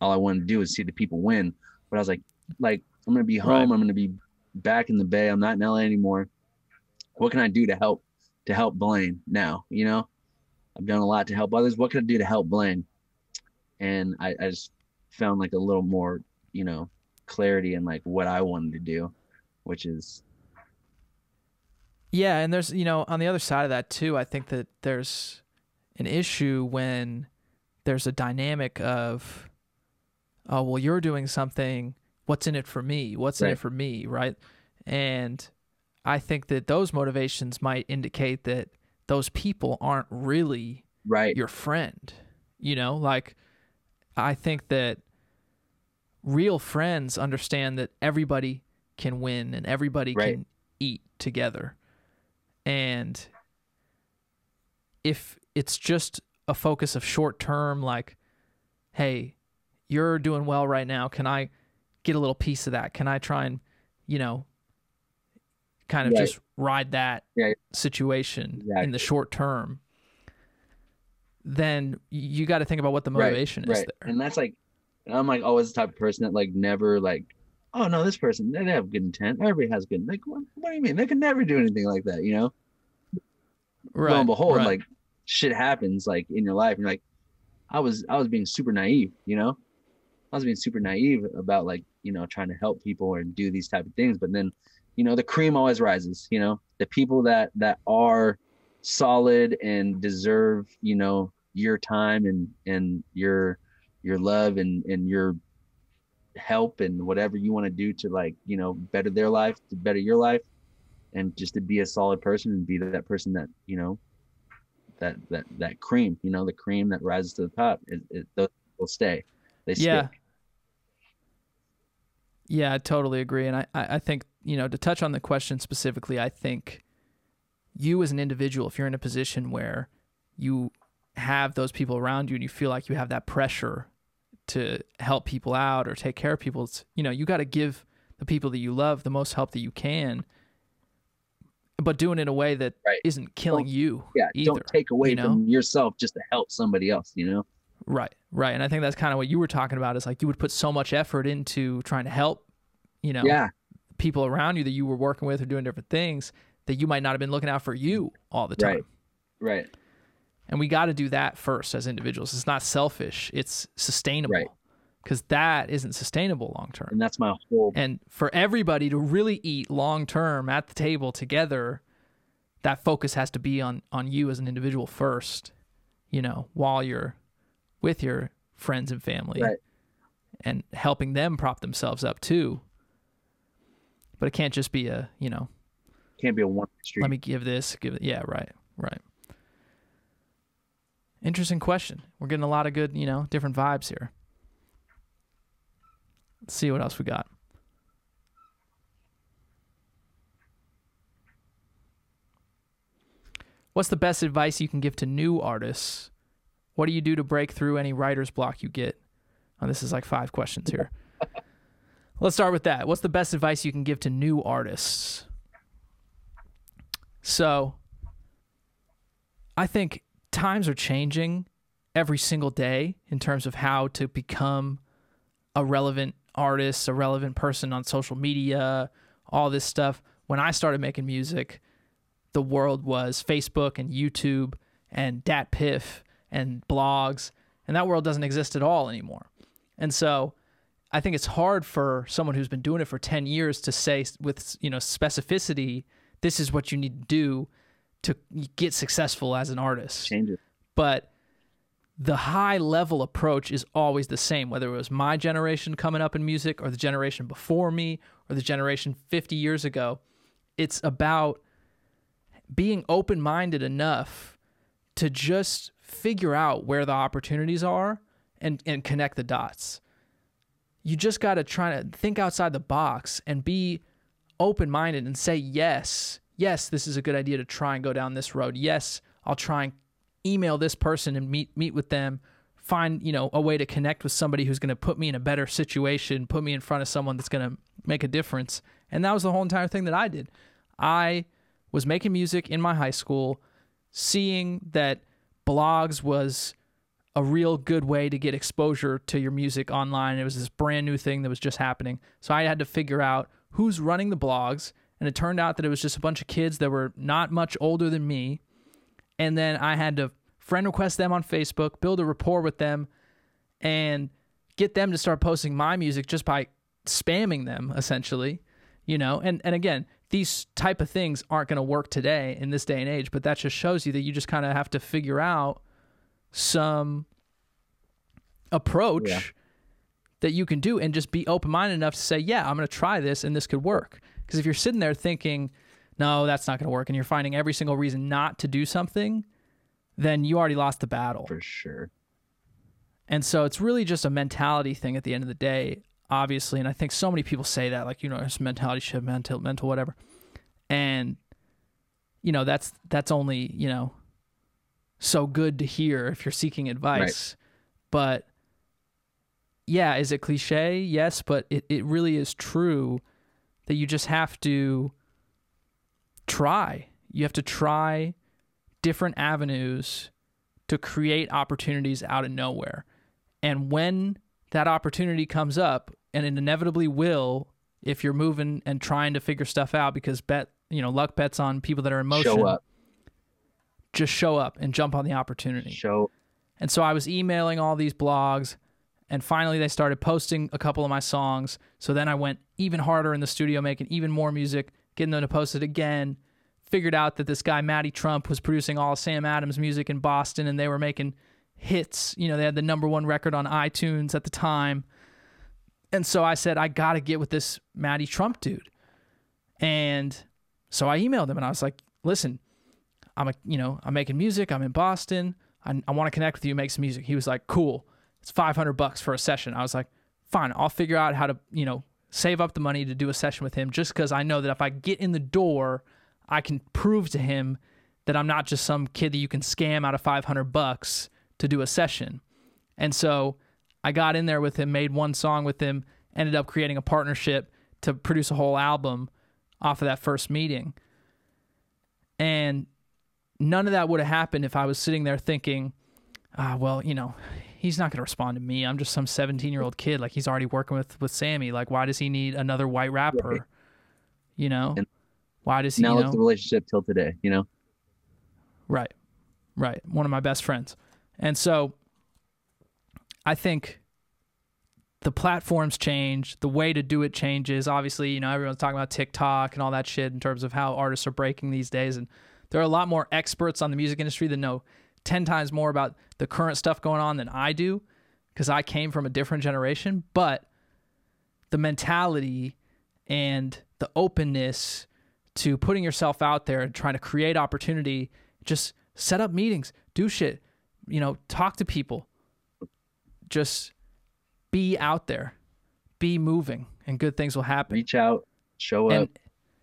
all I wanted to do is see the people win. But I was like, like I'm gonna be home. Right. I'm gonna be back in the Bay. I'm not in LA anymore. What can I do to help to help Blaine now? You know, I've done a lot to help others. What can I do to help Blaine? And I, I just found like a little more, you know, clarity in like what I wanted to do, which is yeah, and there's you know on the other side of that too. I think that there's an issue when there's a dynamic of oh well you're doing something. What's in it for me? What's right. in it for me? Right? And i think that those motivations might indicate that those people aren't really right. your friend you know? Like i think that real friends understand that everybody can win and everybody right. can eat together. And if it's just a focus of short term, like, hey, you're doing well right now. Can I get a little piece of that? Can I try and, you know, kind of right. just ride that yeah. situation exactly. in the short term? Then you got to think about what the motivation right, is right. there. And that's like, I'm like always the type of person that like never like, oh no, this person they have good intent. Everybody has good. Like, what, what do you mean? They can never do anything like that, you know? Right. Lo and behold, like shit happens like in your life and you're like i was i was being super naive you know i was being super naive about like you know trying to help people and do these type of things but then you know the cream always rises you know the people that that are solid and deserve you know your time and and your your love and and your help and whatever you want to do to like you know better their life to better your life and just to be a solid person and be that person that you know that that that cream, you know, the cream that rises to the top, it, it those will stay. They yeah. stick. Yeah, I totally agree, and I I think you know to touch on the question specifically, I think you as an individual, if you're in a position where you have those people around you and you feel like you have that pressure to help people out or take care of people, it's, you know, you got to give the people that you love the most help that you can but doing it in a way that right. not killing don't, you. Yeah, either, don't take away you know? from yourself just to help somebody else. You know. Right, right, and I think that's kind of what you were talking about. Is like you would put so much effort into trying to help, you know, yeah. people around you that you were working with or doing different things that you might not have been looking out for you all the time. Right. Right. And we got to do that first as individuals. It's not selfish. It's sustainable. Right because that isn't sustainable long term. And that's my whole. And for everybody to really eat long term at the table together, that focus has to be on on you as an individual first. You know, while you're with your friends and family, right. and helping them prop themselves up too. But it can't just be a you know. Can't be a one street. Let me give this. Give it. Yeah. Right. Right. Interesting question. We're getting a lot of good, you know, different vibes here. Let's see what else we got. What's the best advice you can give to new artists? What do you do to break through any writer's block you get? Oh, this is like five questions here. <laughs> Let's start with that. What's the best advice you can give to new artists? So, I think times are changing every single day in terms of how to become a relevant artist, a relevant person on social media, all this stuff. When I started making music, the world was Facebook and YouTube and DatPiff and blogs, and that world doesn't exist at all anymore. And so I think it's hard for someone who's been doing it for 10 years to say with, you know, specificity, this is what you need to do to get successful as an artist. Change it. But the high level approach is always the same, whether it was my generation coming up in music or the generation before me or the generation 50 years ago. It's about being open minded enough to just figure out where the opportunities are and, and connect the dots. You just got to try to think outside the box and be open minded and say, yes, yes, this is a good idea to try and go down this road. Yes, I'll try and email this person and meet meet with them find you know a way to connect with somebody who's going to put me in a better situation put me in front of someone that's going to make a difference and that was the whole entire thing that i did i was making music in my high school seeing that blogs was a real good way to get exposure to your music online. It was this brand new thing that was just happening. So i had to figure out who's running the blogs and it turned out that it was just a bunch of kids that were not much older than me. And then I had to friend request them on Facebook, build a rapport with them, and get them to start posting my music just by spamming them essentially you know? And and again these type of things aren't going to work today in this day and age but that just shows you that you just kind of have to figure out some approach yeah. that you can do and just be open-minded enough to say yeah i'm going to try this and this could work because if you're sitting there thinking no, that's not going to work, and you're finding every single reason not to do something, then you already lost the battle. For sure. And so it's really just a mentality thing at the end of the day, obviously. And I think so many people say that, like, you know, it's mentality shift, mental, mental, whatever. And, you know, that's that's only, you know, so good to hear if you're seeking advice. Right. But yeah, is it cliche? Yes, but it, it really is true that you just have to try. You have to try different avenues to create opportunities out of nowhere. And when that opportunity comes up, and it inevitably will if you're moving and trying to figure stuff out because bet you know luck bets on people that are in motion. Show up. Just show up and jump on the opportunity. Show. And so I was emailing all these blogs, and finally they started posting a couple of my songs. So then I went even harder in the studio, making even more music, getting them to post it again. Figured out that this guy Matty Trump was producing all Sam Adams music in Boston, and they were making hits. You know, they had the number one record on iTunes at the time. And so I said, I got to get with this Maddie Trump dude. And so I emailed him and I was like, listen, I'm a, you know, I'm making music. I'm in Boston. I, I want to connect with you, make some music. He was like, cool. It's 500 bucks for a session. I was like, fine. I'll figure out how to, you know, save up the money to do a session with him just because I know that if I get in the door, I can prove to him that I'm not just some kid that you can scam out of 500 bucks to do a session. And so I got in there with him, made one song with him, ended up creating a partnership to produce a whole album off of that first meeting. And none of that would have happened if I was sitting there thinking, ah, well, you know, he's not going to respond to me. I'm just some 17 year old kid. Like he's already working with with Sammy. Like why does he need another white rapper? Right. You know, and why does he? Now it's the relationship till today. You know, right, right. One of my best friends, and so I think the platforms change, the way to do it changes. Obviously, you know, everyone's talking about TikTok and all that shit in terms of how artists are breaking these days, and there are a lot more experts on the music industry that know 10 times more about the current stuff going on than I do because I came from a different generation. But the mentality and the openness to putting yourself out there and trying to create opportunity, just set up meetings, do shit, you know, talk to people, just be out there, be moving, and good things will happen. Reach out, show and up.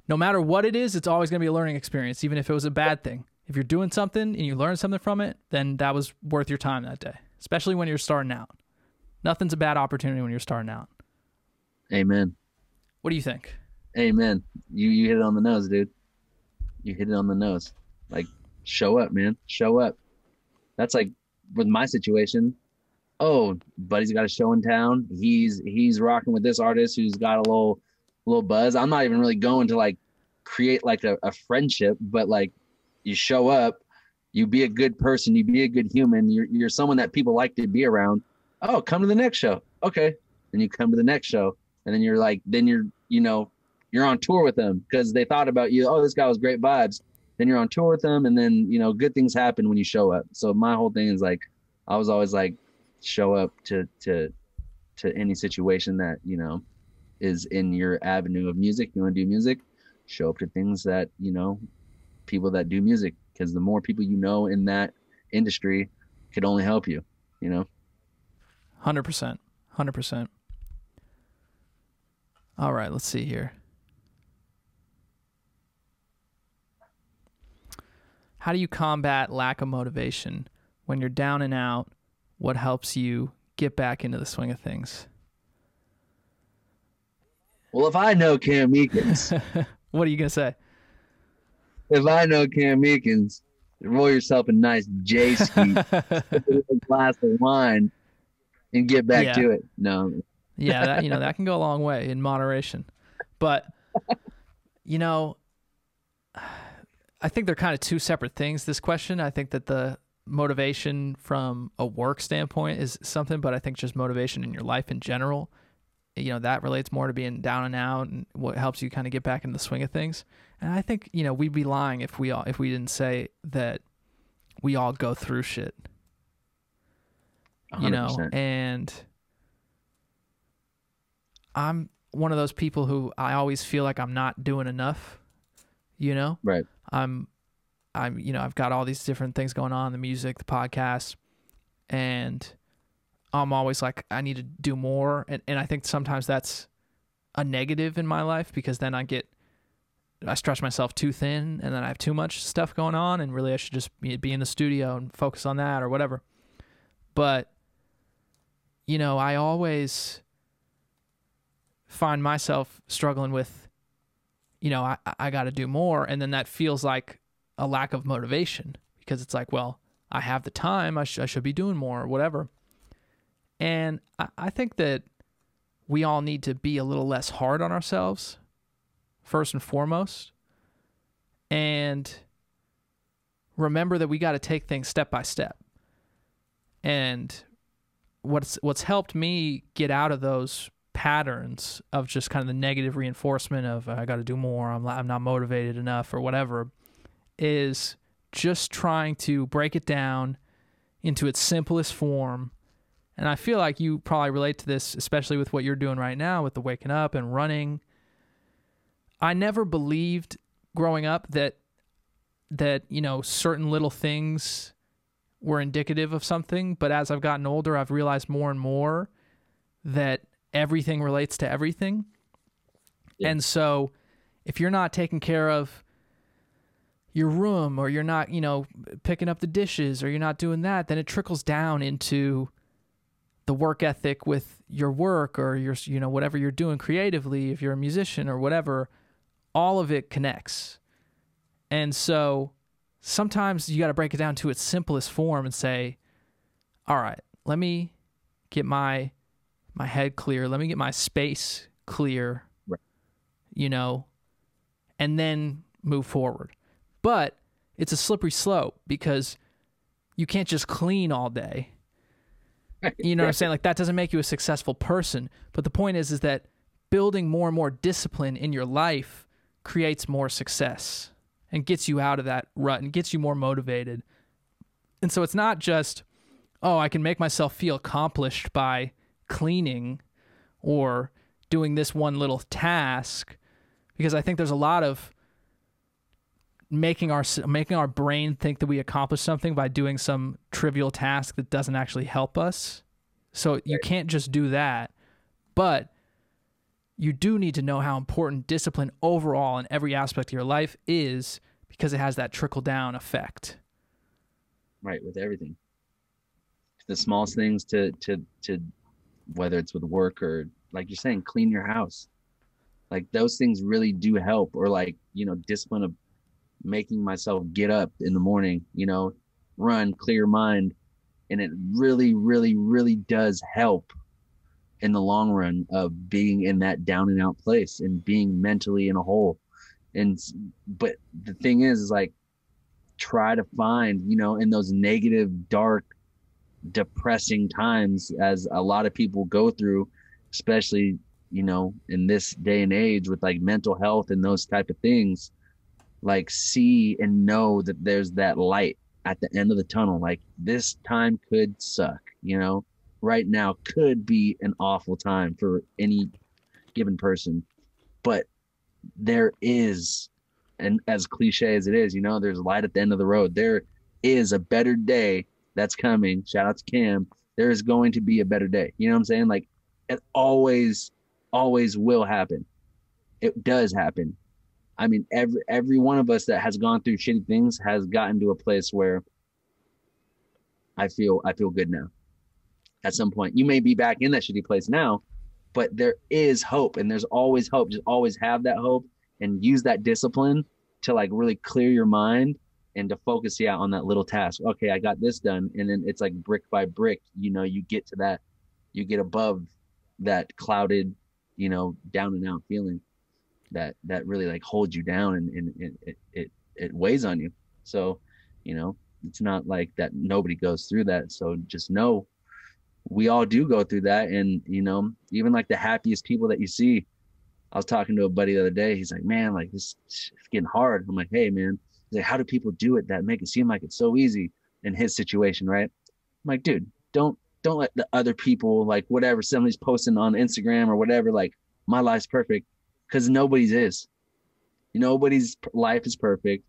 No matter what it is, it's always going to be a learning experience, even if it was a bad thing if you're doing something and you learn something from it, then that was worth your time that day, especially when you're starting out. Nothing's a bad opportunity when you're starting out. Amen. What do you think? Amen. You you hit it on the nose, dude. You hit it on the nose. Like show up, man. Show up. That's like with my situation, oh, buddy's got a show in town. He's he's rocking with this artist who's got a little little buzz. I'm not even really going to like create like a, a friendship, but like you show up, you be a good person, you be a good human, you're you're someone that people like to be around. Oh, come to the next show. Okay. Then you come to the next show. And then you're like, then you're, you know, you're on tour with them because they thought about you. Oh, this guy was great vibes. Then you're on tour with them, and then you know, good things happen when you show up. So my whole thing is like, I was always like, show up to to to any situation that you know is in your avenue of music. You want to do music, show up to things that you know people that do music because the more people you know in that industry could only help you. You know. Hundred percent. Hundred percent. All right, let's see here. How do you combat lack of motivation when you're down and out? What helps you get back into the swing of things? Well, if I know Cam Meekins, <laughs> what are you gonna say? If I know Cam Meekins, roll yourself a nice J ski, <laughs> a glass of wine, and get back yeah. to it. No. yeah, that, you know that can go a long way in moderation, but you know, I think they're kind of two separate things. This question, I think that the motivation from a work standpoint is something, but I think just motivation in your life in general, you know, that relates more to being down and out and what helps you kind of get back in the swing of things. And I think you know we'd be lying if we all if we didn't say that we all go through shit. 100%. You know, and I'm one of those people who I always feel like I'm not doing enough. You know, right? I'm I'm you know I've got all these different things going on the music the podcast and I'm always like I need to do more. And, and I think sometimes that's a negative in my life because then I get I stretch myself too thin and then I have too much stuff going on and really I should just be in the studio and focus on that or whatever. But you know I always find myself struggling with you know, I, I got to do more. And then that feels like a lack of motivation because it's like, well, I have the time. I, sh- I should be doing more or whatever. And I, I think that we all need to be a little less hard on ourselves, first and foremost. And remember that we got to take things step by step. And what's what's helped me get out of those patterns of just kind of the negative reinforcement of I got to do more, I'm I'm not motivated enough or whatever is just trying to break it down into its simplest form. And I feel like you probably relate to this especially with what you're doing right now with the waking up and running. I never believed growing up that that, you know, certain little things were indicative of something, but as I've gotten older, I've realized more and more that everything relates to everything. Yeah. And so if you're not taking care of your room or you're not, you know, picking up the dishes or you're not doing that, then it trickles down into the work ethic with your work or your you know whatever you're doing creatively if you're a musician or whatever all of it connects and so sometimes you got to break it down to its simplest form and say all right let me get my my head clear. Let me get my space clear. Right. You know, and then move forward. But it's a slippery slope because you can't just clean all day. <laughs> You know what I'm saying? Like that doesn't make you a successful person. But the point is is that building more and more discipline in your life creates more success and gets you out of that rut and gets you more motivated. And so it's not just, oh, I can make myself feel accomplished by cleaning or doing this one little task because I think there's a lot of making our making our brain think that we accomplish something by doing some trivial task that doesn't actually help us. So you can't just do that. But you do need to know how important discipline overall in every aspect of your life is because it has that trickle down effect. Right, with everything. The smallest things to to to whether it's with work or like you're saying, clean your house. Like those things really do help, or like, you know, discipline of making myself get up in the morning, you know, run, clear mind. and it really really really does help in the long run of being in that down and out place and being mentally in a hole and but the thing is is like try to find you know in those negative dark depressing times as a lot of people go through especially you know in this day and age with like mental health and those type of things like see and know that there's that light at the end of the tunnel. Like this time could suck you know? Right now could be an awful time for any given person but there is and as cliche as it is you know there's light at the end of the road. There is a better day that's coming. Shout out to cam there is going to be a better day. You know what i'm saying? Like it always always will happen. It does happen. I mean every every one of us that has gone through shitty things has gotten to a place where i feel i feel good now. At some point you may be back in that shitty place now but there is hope and there's always hope. Just always have that hope and use that discipline to like really clear your mind and to focus yeah on that little task. Okay i got this done. And then it's like brick by brick you know you get to that you get above that clouded you know down and out feeling that that really like holds you down and, and it, it it weighs on you. So you know it's not like that nobody goes through that. So just know we all do go through that. And you know even like the happiest people that you see i was talking to a buddy the other day. He's like man like this is getting hard. I'm like hey man like how do people do it that make it seem like it's so easy in his situation right i'm like dude don't don't let the other people like whatever somebody's posting on instagram or whatever like my life's perfect because nobody's is nobody's life is perfect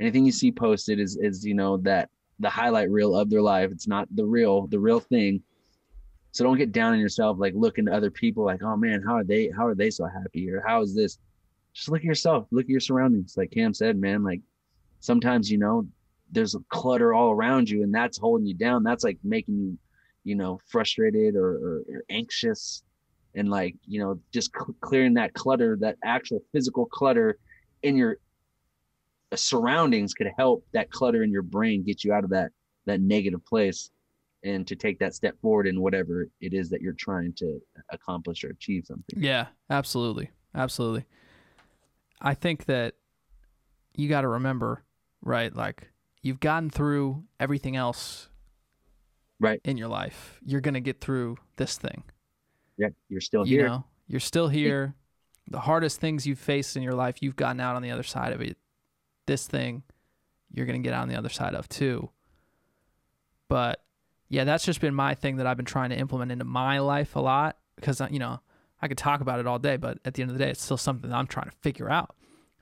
anything you see posted is is you know that the highlight reel of their life it's not the real the real thing so don't get down on yourself, like looking to other people, like, oh man, how are they? How are they so happy? Or how is this? Just look at yourself. Look at your surroundings. Like Cam said, man. Like sometimes you know there's a clutter all around you, and that's holding you down. That's like making you, you know, frustrated or, or, or anxious, and like you know, just cl- clearing that clutter, that actual physical clutter in your uh, surroundings could help that clutter in your brain get you out of that that negative place and to take that step forward in whatever it is that you're trying to accomplish or achieve something. Yeah, absolutely. Absolutely. I think that you got to remember, right? Like you've gotten through everything else right in your life. You're going to get through this thing. Yeah, you're still here. you. Know, you're still here. The hardest things you've faced in your life, you've gotten out on the other side of it. This thing, you're going to get out on the other side of too. But yeah, that's just been my thing that I've been trying to implement into my life a lot because uh, you know I could talk about it all day, but at the end of the day, it's still something that I'm trying to figure out.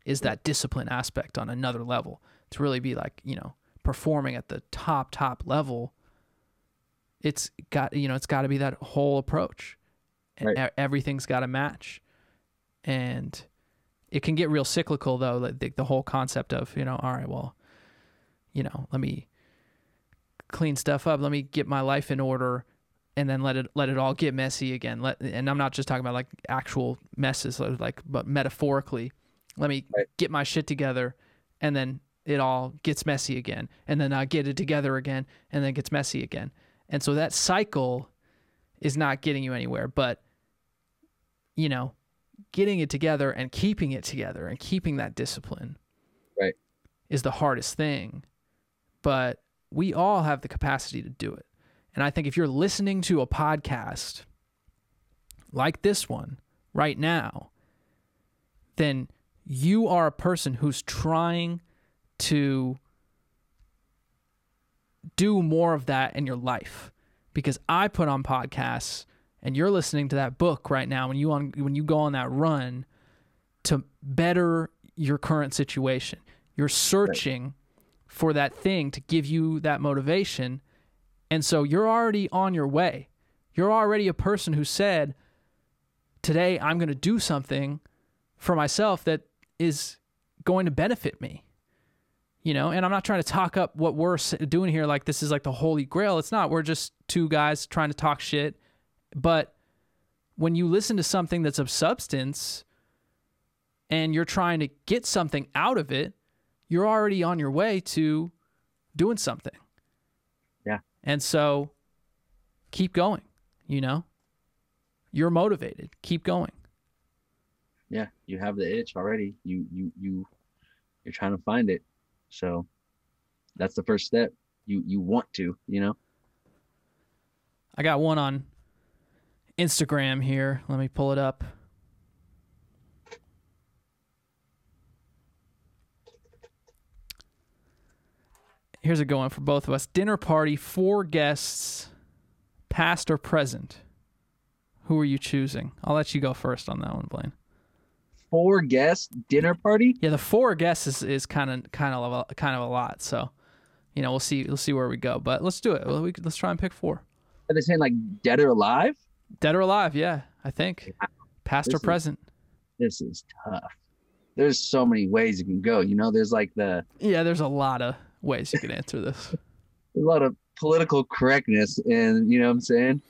Is that discipline aspect on another level to really be like you know performing at the top top level? It's got you know it's got to be that whole approach. Right. Everything's got to match, and it can get real cyclical though. Like the, the whole concept of you know, all right, well, you know, let me clean stuff up. Let me get my life in order and then let it let it all get messy again. Let and I'm not just talking about like actual messes, like but metaphorically. Let me right. get my shit together, and then it all gets messy again, and then I get it together again, and then it gets messy again. And so that cycle is not getting you anywhere. But you know, getting it together and keeping it together and keeping that discipline, right, is the hardest thing. But we all have the capacity to do it. And I think if you're listening to a podcast like this one right now, then you are a person who's trying to do more of that in your life. Because I put on podcasts and you're listening to that book right now when you on when you go on that run to better your current situation. You're searching for that thing to give you that motivation. And so you're already on your way. You're already a person who said, Today I'm going to do something for myself that is going to benefit me. You know, and I'm not trying to talk up what we're doing here like this is like the holy grail. It's not. We're just two guys trying to talk shit. But when you listen to something that's of substance and you're trying to get something out of it, you're already on your way to doing something. Yeah. And so keep going, you know? You're motivated. Keep going. Yeah, you have the itch already. You you you you're trying to find it. So that's the first step. You you want to, you know? I got one on Instagram here. Let me pull it up. Here's a going for both of us. Dinner party, four guests, past or present. Who are you choosing? I'll let you go first on that one, Blaine. Four guests dinner party? Yeah, the four guests is, is kind of kind of a, kind of a lot. So, you know, we'll see we'll see where we go. But let's do it. We, let's try and pick four. Are they saying like dead or alive? Dead or alive? Yeah, I think. Past This or is- present? This is tough. There's so many ways you can go. You know, there's like the Yeah, there's a lot of ways you can answer this. <laughs> a lot of political correctness and you know what I'm saying?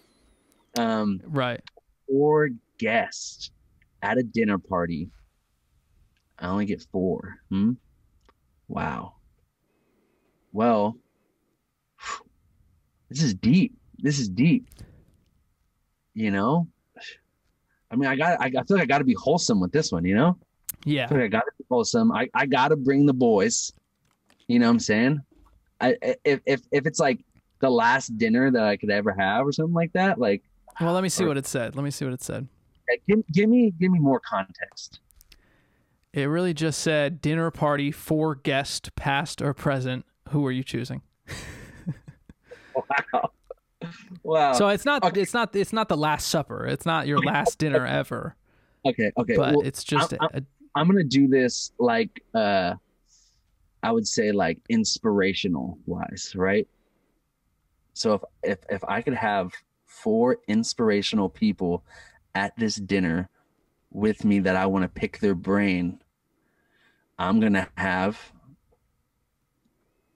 Um Right. four guests at a dinner party. I only get four. Hmm? Wow. Well, this is deep. This is deep. You know? I mean, I got I, I feel like I got to be wholesome with this one, you know? I Yeah. feel like I got to be wholesome. I, I got to bring the boys. You know what I'm saying? I I- if if if it's like the last dinner that I could ever have or something like that, like Well, let me see what it said. Let me see what it said. Give, give me give me more context. It really just said dinner party, four guests, past or present. Who are you choosing? <laughs> Wow. Wow. So it's not okay. it's not it's not the last supper. It's not your last dinner ever. okay, okay. But well, it's just I'm gonna do this like uh I would say like inspirational wise, right? So if if if I could have four inspirational people at this dinner with me that I want to pick their brain, I'm gonna have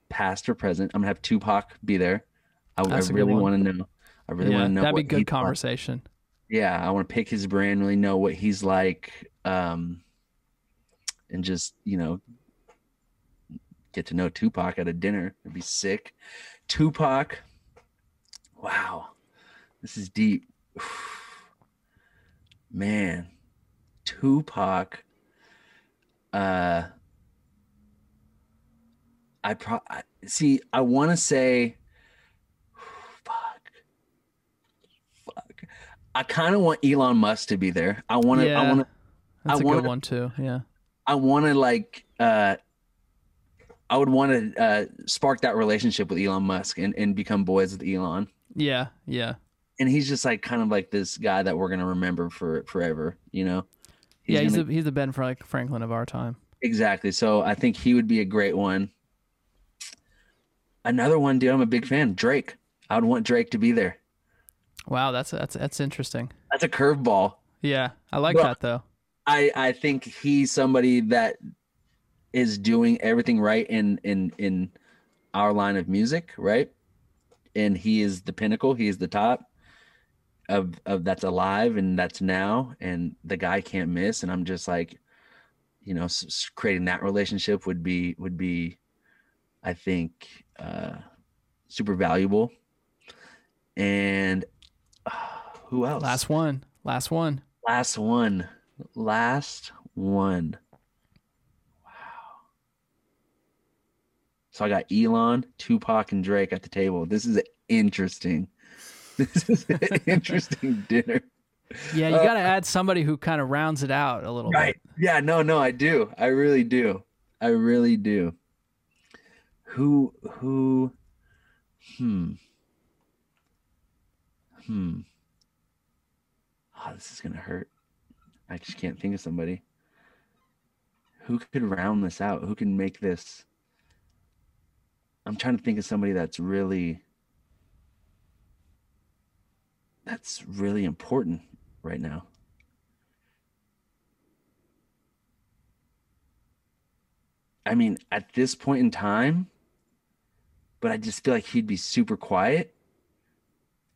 past or present. I'm gonna have Tupac be there. I, I That's a good really want to know. I really yeah, want to know. that'd be good he's like. conversation. yeah i want to pick his brain really know what he's like um and just you know get to know tupac at a dinner it'd be sick tupac wow this is deep <sighs> man tupac uh i pro I, see i want to say fuck fuck i kind of want elon musk to be there i want to i Yeah. want to That's I a wanna- good one too. Yeah. I want to like uh I would want to uh spark that relationship with Elon Musk and and become boys with Elon. Yeah. Yeah. And he's just like kind of like this guy that we're going to remember for forever, you know. yeah, he's gonna- the he's the Ben Frank- Franklin of our time. exactly. So I think he would be a great one. Another one, dude, I'm a big fan, Drake. I would want Drake to be there. Wow, that's that's that's interesting. That's a curveball. Yeah, I like Bro. that though. I I think he's somebody that is doing everything right in in in our line of music, right? And he is the pinnacle. He is the top of of that's alive and that's now, and the guy can't miss. And I'm just like, you know, creating that relationship would be would be, I think, uh, super valuable. And uh, who else? Last one. Last one. Last one. Last one. Wow. So I got Elon, Tupac, and Drake at the table. This is interesting. <laughs> This is an interesting dinner. Yeah, you Uh, got to add somebody who kind of rounds it out a little Right. bit. Yeah, no, no, I do. I really do. I really do. Who who hmm. Hmm. Oh, this is gonna hurt. I just can't think of somebody. Who could round this out? Who can make this? I'm trying to think of somebody that's really that's really important right now. I mean, at this point in time, but I just feel like he'd be super quiet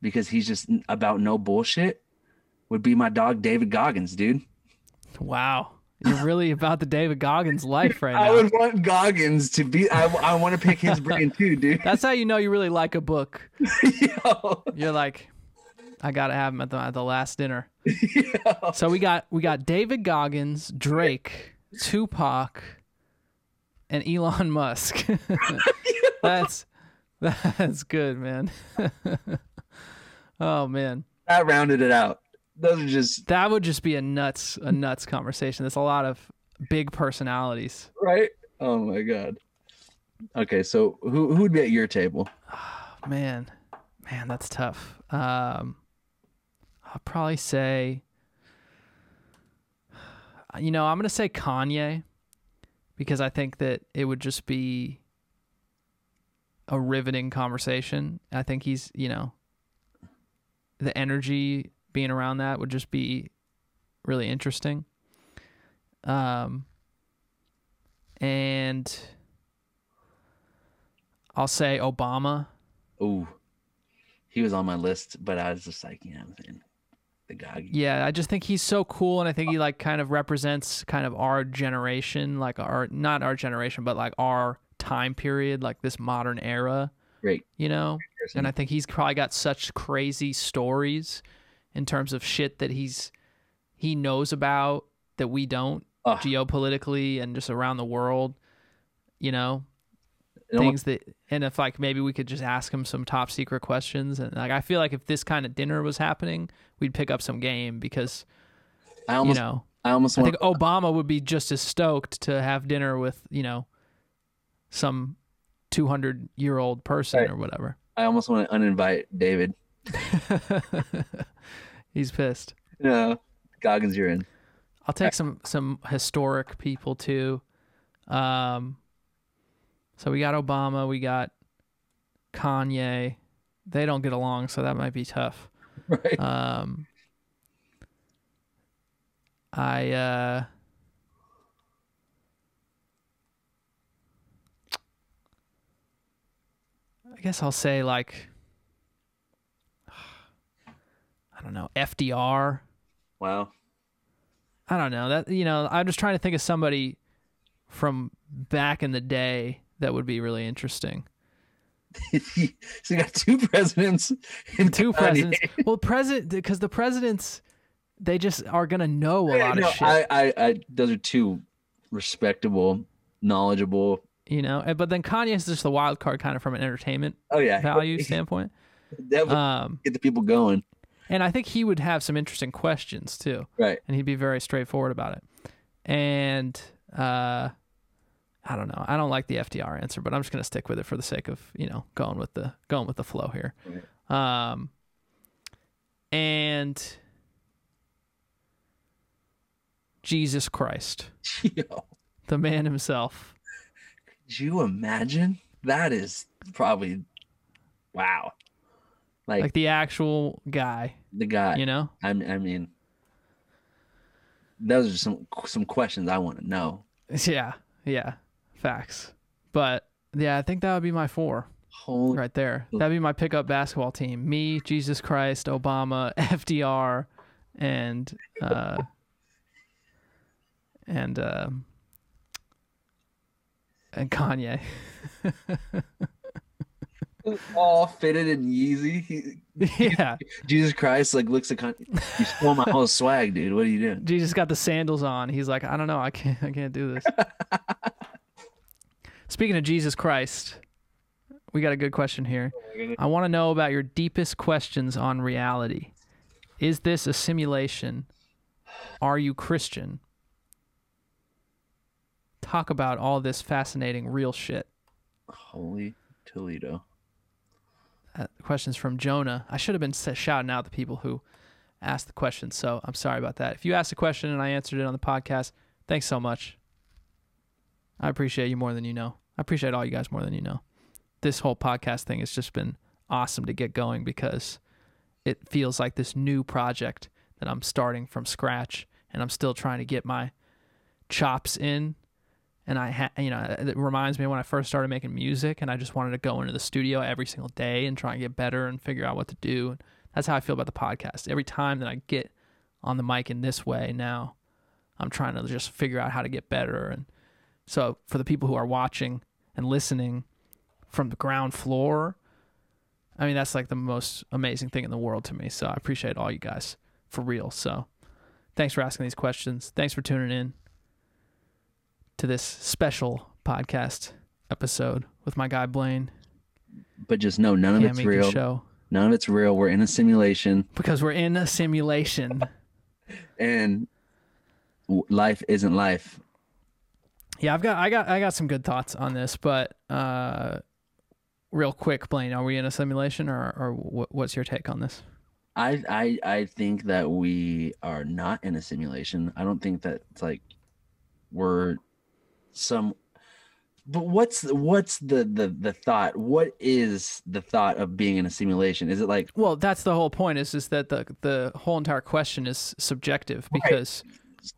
because he's just about no bullshit. Would be my dog David Goggins, dude. Wow. You're really about the David Goggins life right <laughs> now. I would want Goggins to be. I, I want to pick his brain <laughs> too, dude. That's how you know you really like a book. <laughs> Yo, You're like, I gotta have him at the at the last dinner. <laughs> yo. So we got we got David Goggins, Drake, <laughs> Tupac, and Elon Musk. <laughs> that's that's good, man. oh man. That rounded it out. Those are just That would just be a nuts a nuts conversation. There's a lot of big personalities. right. Oh my god. Okay, so who who would be at your table? <sighs> Man, man, that's tough. Um, I'll probably say, <sighs> you know, I'm gonna say Kanye because I think that it would just be a riveting conversation. I think he's, you know, the energy being around that would just be really interesting. Um, and I'll say Obama. Oh, he was on my list, but I was just like, yeah, the guy. Yeah, I just think he's so cool, and I think he like kind of represents kind of our generation, like our not our generation, but like our time period, like this modern era. Great. You know, and I think he's probably got such crazy stories in terms of shit that he's he knows about that we don't geopolitically and just around the world. You know, things that and if like maybe we could just ask him some top secret questions and like I feel like if this kind of dinner was happening, we'd pick up some game because I you almost, know I almost I think Obama would be just as stoked to have dinner with you know some two hundred year old person Right. or whatever. I almost want to uninvite David. <laughs> He's pissed. No, Goggins, you're in. I'll take some some historic people too. Um, so we got Obama, we got Kanye. They don't get along, so that might be tough. <laughs> Right. Um, I uh, I guess I'll say like <sighs> I don't know FDR. Wow. I don't know that you know I'm just trying to think of somebody from back in the day that would be really interesting. <laughs> so you got two presidents and Two Kanye. presidents. Well, president because the presidents they just are gonna know a lot No, of shit. I, I, I, those are two respectable, knowledgeable. you know but then kanye is just the wild card kind of from an entertainment Oh yeah, <laughs> value standpoint that would um get the people going. and i think he would have some interesting questions too Right. and he'd be very straightforward about it and uh i don't know i don't like the fdr answer but i'm just going to stick with it for the sake of you know going with the going with the flow here um and jesus christ <laughs> Yo, the man himself could you imagine? That is probably wow. Like, like the actual guy the guy. you know I, I mean, those are some some questions I want to know. <laughs> Yeah, yeah, facts. But yeah, I think that would be my four Holy right there. That'd be my pickup basketball team: me, Jesus Christ, Obama, <laughs> FDR, and uh, <laughs> and uh, and Kanye. <laughs> all fitted and Yeezy. He, yeah, Jesus Christ, like looks at con- you stole my whole swag, dude. What are you doing? Jesus got the sandals on. He's like, I don't know, I can't, I can't do this. Speaking of Jesus Christ, we got a good question here. I want to know about your deepest questions on reality. Is this a simulation? Are you Christian? Talk about all this fascinating real shit. Holy Toledo. Uh, questions from Jonah. I should have been shouting out the people who asked the questions, so I'm sorry about that. If you asked a question and I answered it on the podcast, thanks so much. I appreciate you more than you know. I appreciate all you guys more than you know. This whole podcast thing has just been awesome to get going because it feels like this new project that I'm starting from scratch and I'm still trying to get my chops in and I ha- you know it reminds me when I first started making music and I just wanted to go into the studio every single day and try and get better and figure out what to do. That's how I feel about the podcast. Every time that I get on the mic in this way now, I'm trying to just figure out how to get better. And so for the people who are watching and listening from the ground floor, I mean that's like the most amazing thing in the world to me. So I appreciate all you guys for real. So thanks for asking these questions. Thanks for tuning in to this special podcast episode with my guy Blaine. But just know none of it's real. Show None of it's real. We're in a simulation, because we're in a simulation. <laughs> and life isn't life. Yeah, I've got I got I got some good thoughts on this, but uh, real quick, Blaine, are we in a simulation or or wh- what's your take on this? I I I think that we are not in a simulation. I don't think that it's like we're some but what's what's the the the thought? What is the thought of being in a simulation? Is it like Well, that's the whole point. Is is that the the whole entire question is subjective because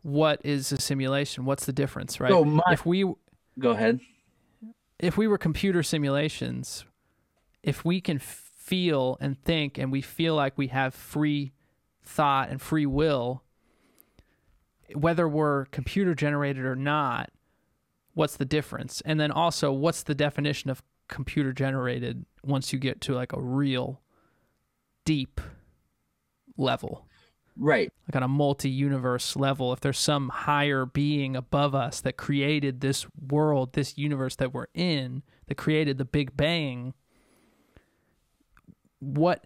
what is a simulation? What's the difference, right? So my- if we go ahead? if we were computer simulations, if we can feel and think and we feel like we have free thought and free will, whether we're computer generated or not, what's the difference? And then also, what's the definition of computer generated once you get to like a real deep level? Right. like on a multi-universe level if there's some higher being above us that created this world this universe that we're in that created the big bang what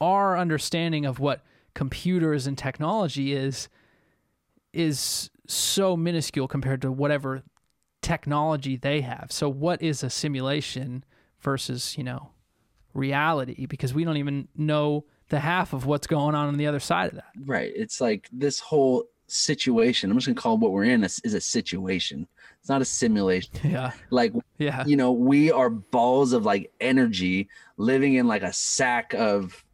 our understanding of what computers and technology is is so minuscule compared to whatever technology they have so what is a simulation versus you know reality because we don't even know the half of what's going on on the other side of that Right. It's like this whole situation. I'm just gonna call what we're in is, is a situation. It's not a simulation. <laughs> yeah Like yeah you know, we are balls of like energy living in like a sack of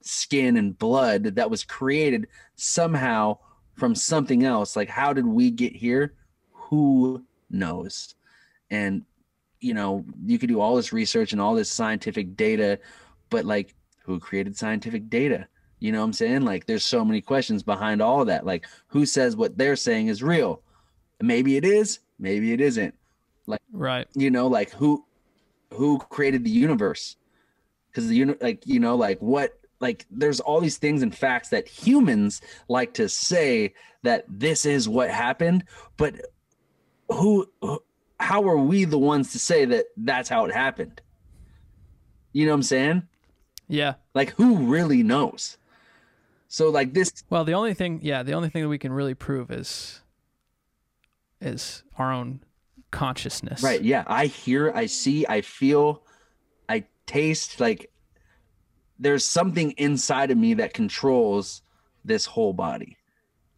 skin and blood that was created somehow from something else. Like, how did we get here? Who knows? And you know, you could do all this research and all this scientific data, but like, who created scientific data? You know what I'm saying? Like, there's so many questions behind all that. Like, who says what they're saying is real? Maybe it is, maybe it isn't Like right you know like who who created the universe because the uni- like you know like what like there's all these things and facts that humans like to say that this is what happened but who who- how are we the ones to say that that's how it happened you know what i'm saying yeah like who really knows so like this well the only thing yeah the only thing that we can really prove is is our own consciousness Right. Yeah. I hear, I see, I feel, I taste like there's something inside of me that controls this whole body.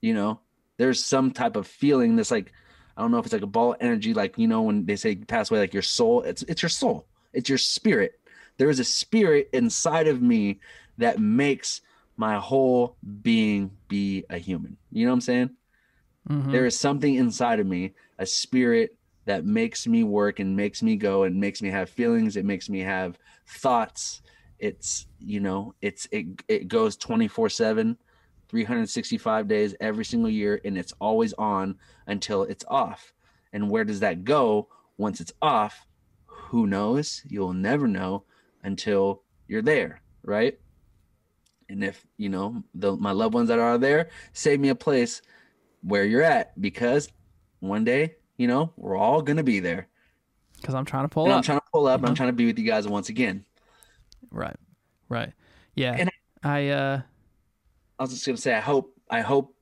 You know, there's some type of feeling that's like, I don't know if it's like a ball of energy, like, you know, when they say pass away, like your soul, it's, it's your soul, it's your spirit. There is a spirit inside of me that makes my whole being be a human. You know what I'm saying? Mhm. there is something inside of me a spirit that makes me work and makes me go and makes me have feelings it makes me have thoughts it's you know it's it, it goes 24 7 365 days every single year and it's always on until it's off and where does that go once it's off who knows you'll never know until you're there right and if you know the my loved ones that are there save me a place where you're at because one day, you know, we're all gonna be there. because i'm trying to pull And I'm up trying to pull up. know? I'm trying to be with you guys once again. right right yeah And- i uh I was just gonna say, I hope, I hope,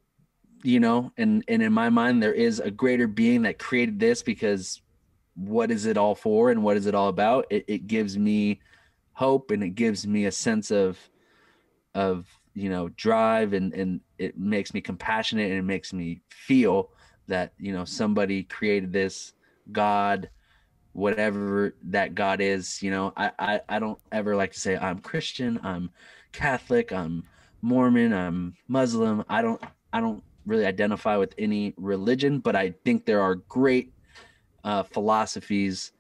you know, and and in my mind, there is a greater being that created this because what is it all for and what is it all about? It, it gives me hope and it gives me a sense of of you know drive and and it makes me compassionate and it makes me feel that you know somebody created this god whatever that god is you know. I, I i don't ever like to say i'm christian i'm catholic i'm mormon i'm muslim. I don't i don't really identify with any religion but i think there are great uh philosophies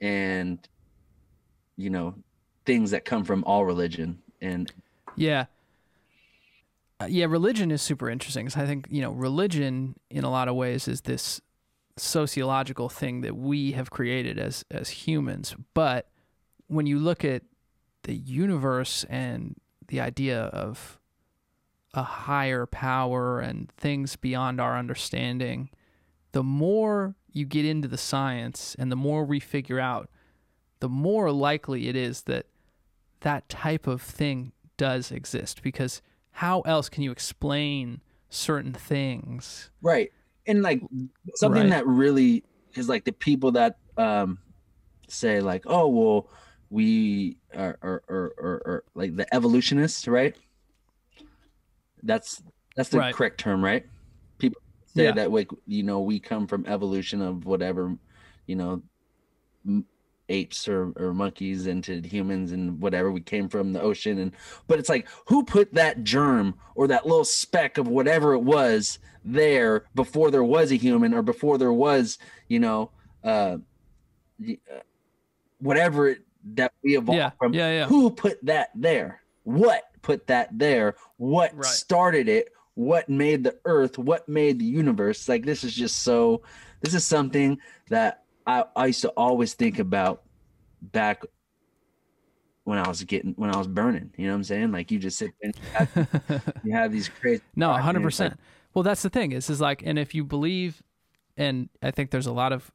and you know things that come from all religion and yeah Uh, yeah, religion is super interesting. 'cause I think you know religion in a lot of ways is this sociological thing that we have created as as humans. But when you look at the universe and the idea of a higher power and things beyond our understanding, the more you get into the science and the more we figure out, the more likely it is that that type of thing does exist because how else can you explain certain things? Right. And like something Right. that really is like the people that um say like, oh well, we are are, are, are, are like the evolutionists, right? That's that's the Right. correct term, right? People say Yeah. that like you know we come from evolution of whatever, you know, m- apes or, or monkeys into humans and whatever we came from the ocean. And but it's like who put that germ or that little speck of whatever it was there before there was a human or before there was you know uh, uh whatever it, that we evolved Yeah, from? yeah, yeah. who put that there? What put that there? What Right. started it? What made the earth? What made the universe? Like this is just so this is something that I, I used to always think about back when I was getting when I was burning. You know what I'm saying? Like you just sit there and you have, you have these crazy. <laughs> No, 100. percent Well, that's the thing. Is is like, and if you believe, and I think there's a lot of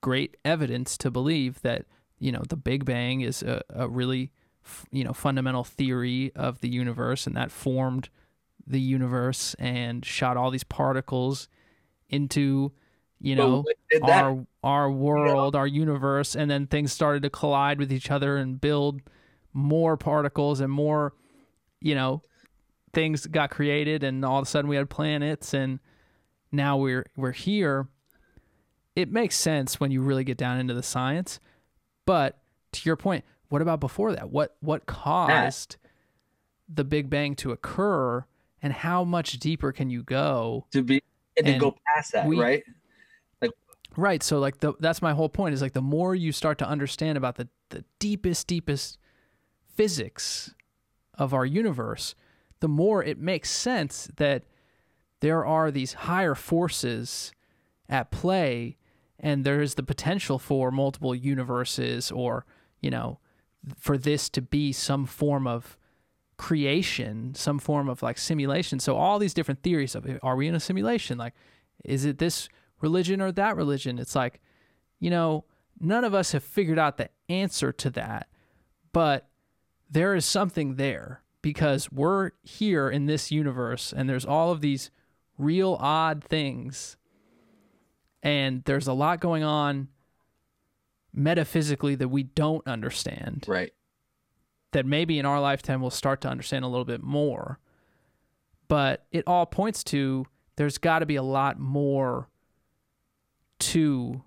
great evidence to believe that you know the Big Bang is a, a really f- you know fundamental theory of the universe, and that formed the universe and shot all these particles into you know did that? our our world, our universe, and then things started to collide with each other and build more particles and more, you know, things got created, and all of a sudden we had planets, and now we're we're here. It makes sense when you really get down into the science, but to your point, what about before that? What what caused the Big Bang to occur, and how much deeper can you go? to be and to and go past that, we- right? Right. So like the that's my whole point is like the more you start to understand about the the deepest deepest physics of our universe, the more it makes sense that there are these higher forces at play and there is the potential for multiple universes or, you know, for this to be some form of creation, some form of like simulation. So all these different theories of are we in a simulation? Like is it this religion or that religion? It's like, you know, none of us have figured out the answer to that, but there is something there because we're here in this universe and there's all of these real odd things and there's a lot going on metaphysically that we don't understand Right. that maybe in our lifetime we'll start to understand a little bit more. But it all points to there's got to be a lot more to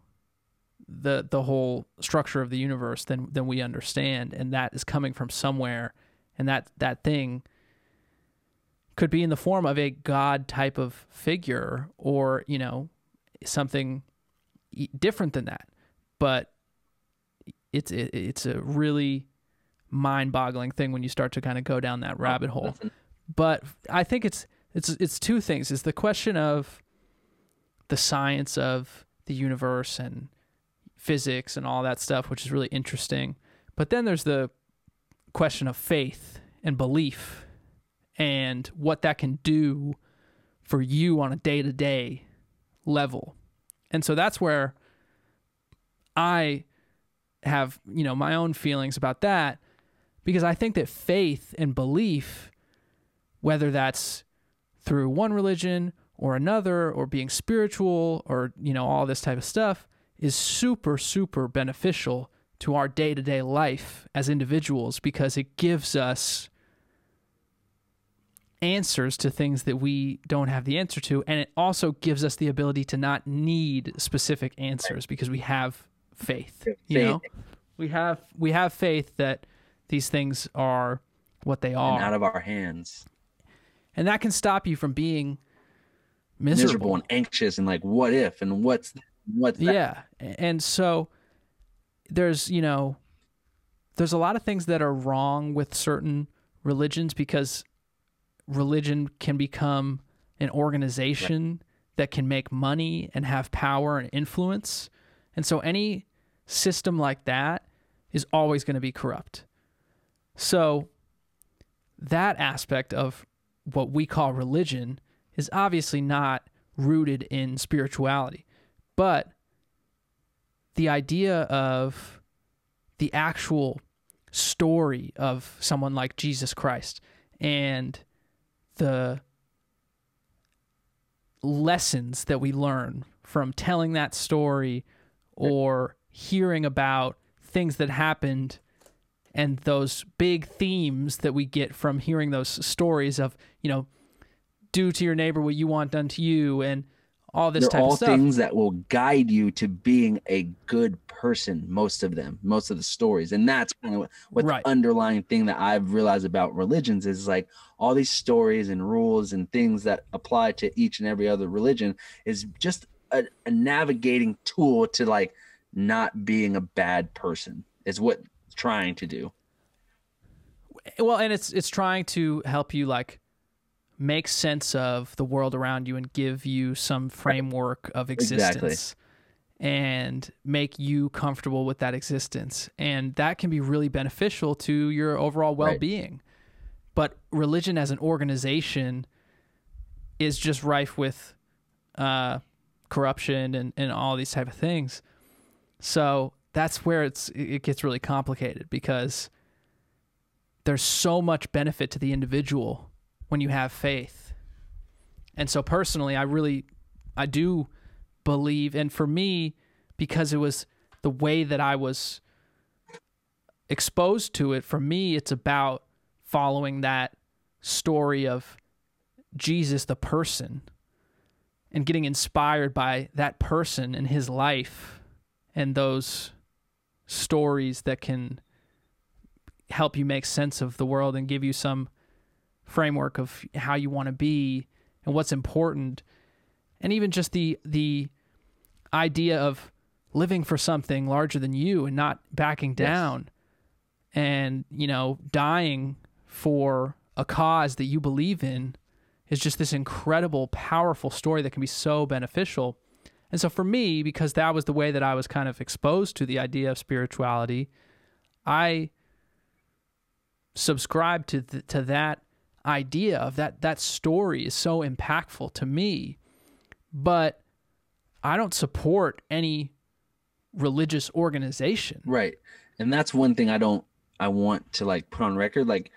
the the whole structure of the universe than than we understand, and that is coming from somewhere, and that that thing could be in the form of a god type of figure, or you know something different than that. But it's it, it's a really mind-boggling thing when you start to kind of go down that oh, rabbit hole. But I think it's it's it's two things. it's the question of the science of the universe and physics and all that stuff, which is really interesting. But then there's the question of faith and belief and what that can do for you on a day-to-day level. And so that's where I have, you know, my own feelings about that because I think that faith and belief whether that's through one religion or another or being spiritual or you know all this type of stuff is super super beneficial to our day-to-day life as individuals because it gives us answers to things that we don't have the answer to. And it also gives us the ability to not need specific answers because we have faith you know? we have we have faith that these things are what they are. And out of our hands. and that can stop you from being Miserable. miserable, and anxious and like what if and what's what's that? yeah and so there's you know there's a lot of things that are wrong with certain religions because religion can become an organization that can make money and have power and influence. And so any system like that is always going to be corrupt. So that aspect of what we call religion is obviously not rooted in spirituality. But the idea of the actual story of someone like Jesus Christ and the lessons that we learn from telling that story or hearing about things that happened and those big themes that we get from hearing those stories of, you know, do to your neighbor what you want done to you and all this They're type all of stuff. things that will guide you to being a good person. Most of them, most of the stories, and that's kind of what, what Right. the underlying thing that I've realized about religions is like all these stories and rules and things that apply to each and every other religion is just a, a navigating tool to like not being a bad person. Is what it's trying to do. well and it's it's trying to help you like make sense of the world around you and give you some framework of Exactly. existence and make you comfortable with that existence. And that can be really beneficial to your overall well-being. But religion as an organization is just rife with uh, corruption and, and all these type of things. So that's where it's it gets really complicated because there's so much benefit to the individual when you have faith. And so personally, I really I do believe and for me because it was the way that I was exposed to it, for me it's about following that story of Jesus the person and getting inspired by that person and his life and those stories that can help you make sense of the world and give you some framework of how you want to be and what's important. And even just the the idea of living for something larger than you and not backing down and you know dying for a cause that you believe in is just this incredible powerful story that can be so beneficial. And so for me because that was the way that I was kind of exposed to the idea of spirituality I subscribe to th- to that idea of that that story is so impactful to me but I don't support any religious organization Right. And that's one thing I don't I want to like put on record like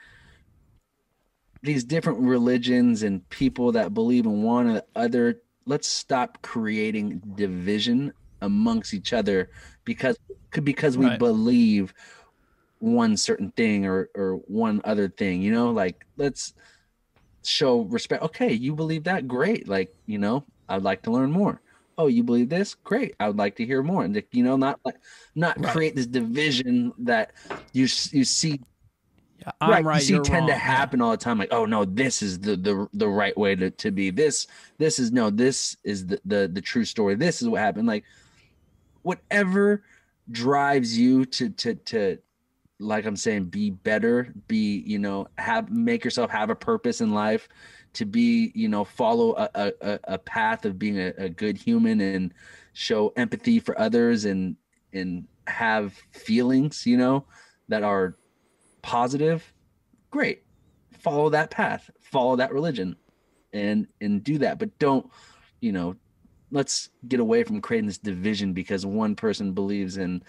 these different religions and people that believe in one or the other let's stop creating division amongst each other because because we Right. believe one certain thing or or one other thing you know like let's show respect. Okay you believe that? Great. Like you know i'd like to learn more. Oh you believe this? Great. I would like to hear more. And you know not like not Right. create this division that you you see Yeah, I'm right, you see tend to wrong. Yeah. happen all the time like oh no this is the the, the right way to, to be. This this is no this is the, the the true story. This is what happened. Like whatever drives you to to to like i'm saying be better be you know have make yourself have a purpose in life to be you know follow a a, a- path of being a, a good human and show empathy for others and and have feelings you know that are positive. Great. Follow that path. Follow that religion and and do that. But don't you know let's get away from creating this division because one person believes in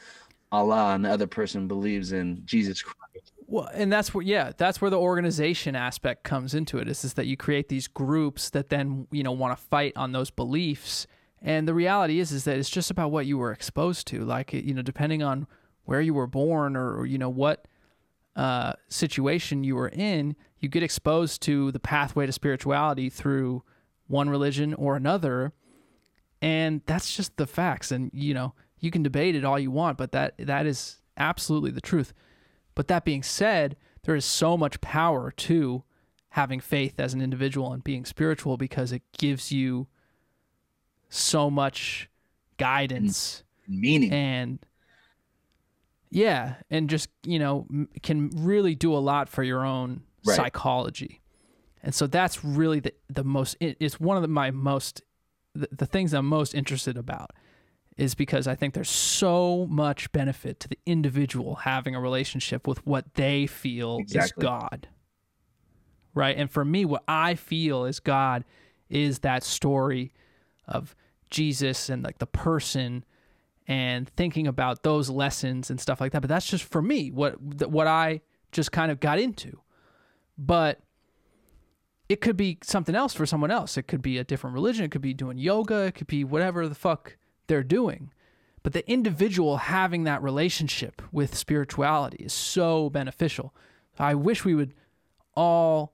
allah and the other person believes in jesus christ Well, and that's where yeah, that's where the organization aspect comes into it. Is is that you create these groups that then you know want to fight on those beliefs, and the reality is is that it's just about what you were exposed to. Like you know, depending on where you were born or, or you know what uh, situation you were in, you get exposed to the pathway to spirituality through one religion or another, and that's just the facts. And you know, you can debate it all you want, but that that is absolutely the truth. But that being said, there is so much power to having faith as an individual and being spiritual because it gives you so much guidance mm. meaning and yeah, and just, you know, can really do a lot for your own Right. psychology. And so that's really the the most it's one of the, my most the, the things I'm most interested about is because I think there's so much benefit to the individual having a relationship with what they feel is God. Right? And for me what I feel is God is that story of Jesus and like the person and thinking about those lessons and stuff like that. But that's just for me what what I just kind of got into. But it could be something else for someone else. It could be a different religion. It could be doing yoga. It could be whatever the fuck they're doing. But the individual having that relationship with spirituality is so beneficial. I wish we would all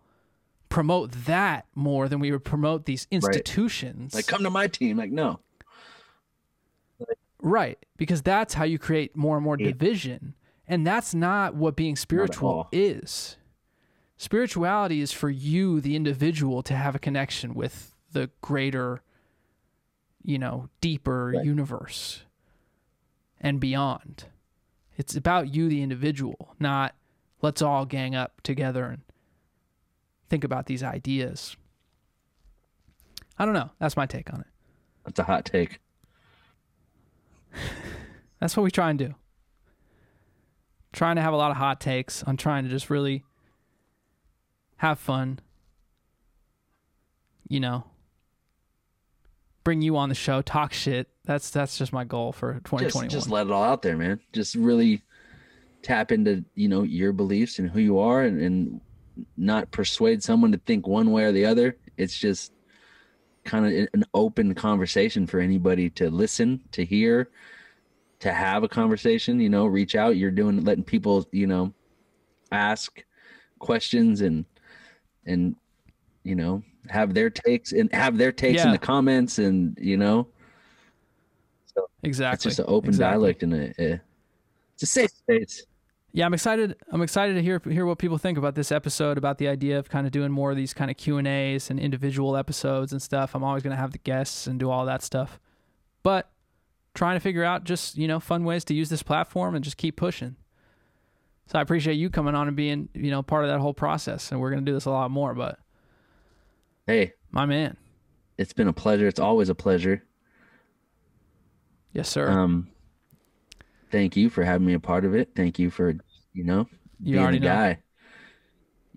promote that more than we would promote these institutions. Like, come to my team. Like, no. Right, because that's how you create more and more Yeah. division. And that's not what being spiritual is. Spirituality is for you, the individual, to have a connection with the greater, you know, deeper Right. universe and beyond. It's about you, the individual, not let's all gang up together and think about these ideas. I don't know. That's my take on it. That's a hot take. <laughs> That's what we try and do. Trying to have a lot of hot takes on trying to just really have fun. You know, bring you on the show, talk shit. That's that's just my goal for Just, 2021. just let it all out there, man. Just really tap into, you know, your beliefs and who you are and, and not persuade someone to think one way or the other. It's just kind of an open conversation for anybody to listen, to hear, to have a conversation, you know, reach out. You're doing letting people, you know, ask questions and and you know, have their takes and have their takes in the comments and, you know, exactly. it's just an open Exactly. dialect and a, a it's a safe space. Yeah, I'm excited. I'm excited to hear hear what people think about this episode, about the idea of kind of doing more of these kind of Q and A's and individual episodes and stuff. I'm always going to have the guests and do all that stuff, but trying to figure out just you know fun ways to use this platform and just keep pushing. So I appreciate you coming on and being you know part of that whole process, and we're going to do this a lot more. But Hey, my man, it's been a pleasure. It's always a pleasure. yes sir. Um, thank you for having me a part of it. Thank you for you know you being the know. guy.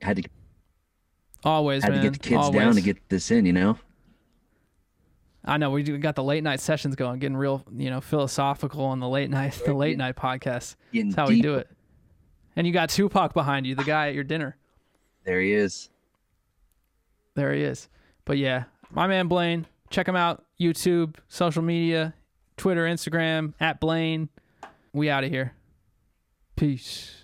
Had to Always, had man. to get the kids Always. down to get this in. You know. I know we got the late night sessions going, getting real, you know, philosophical on the late night, the late night podcast. Getting That's how we do it. And you got Tupac behind you, the guy at your dinner. There he is. There he is. But yeah, my man Blaine. Check him out. YouTube, social media, Twitter, Instagram, at Blaine. We out of here. Peace.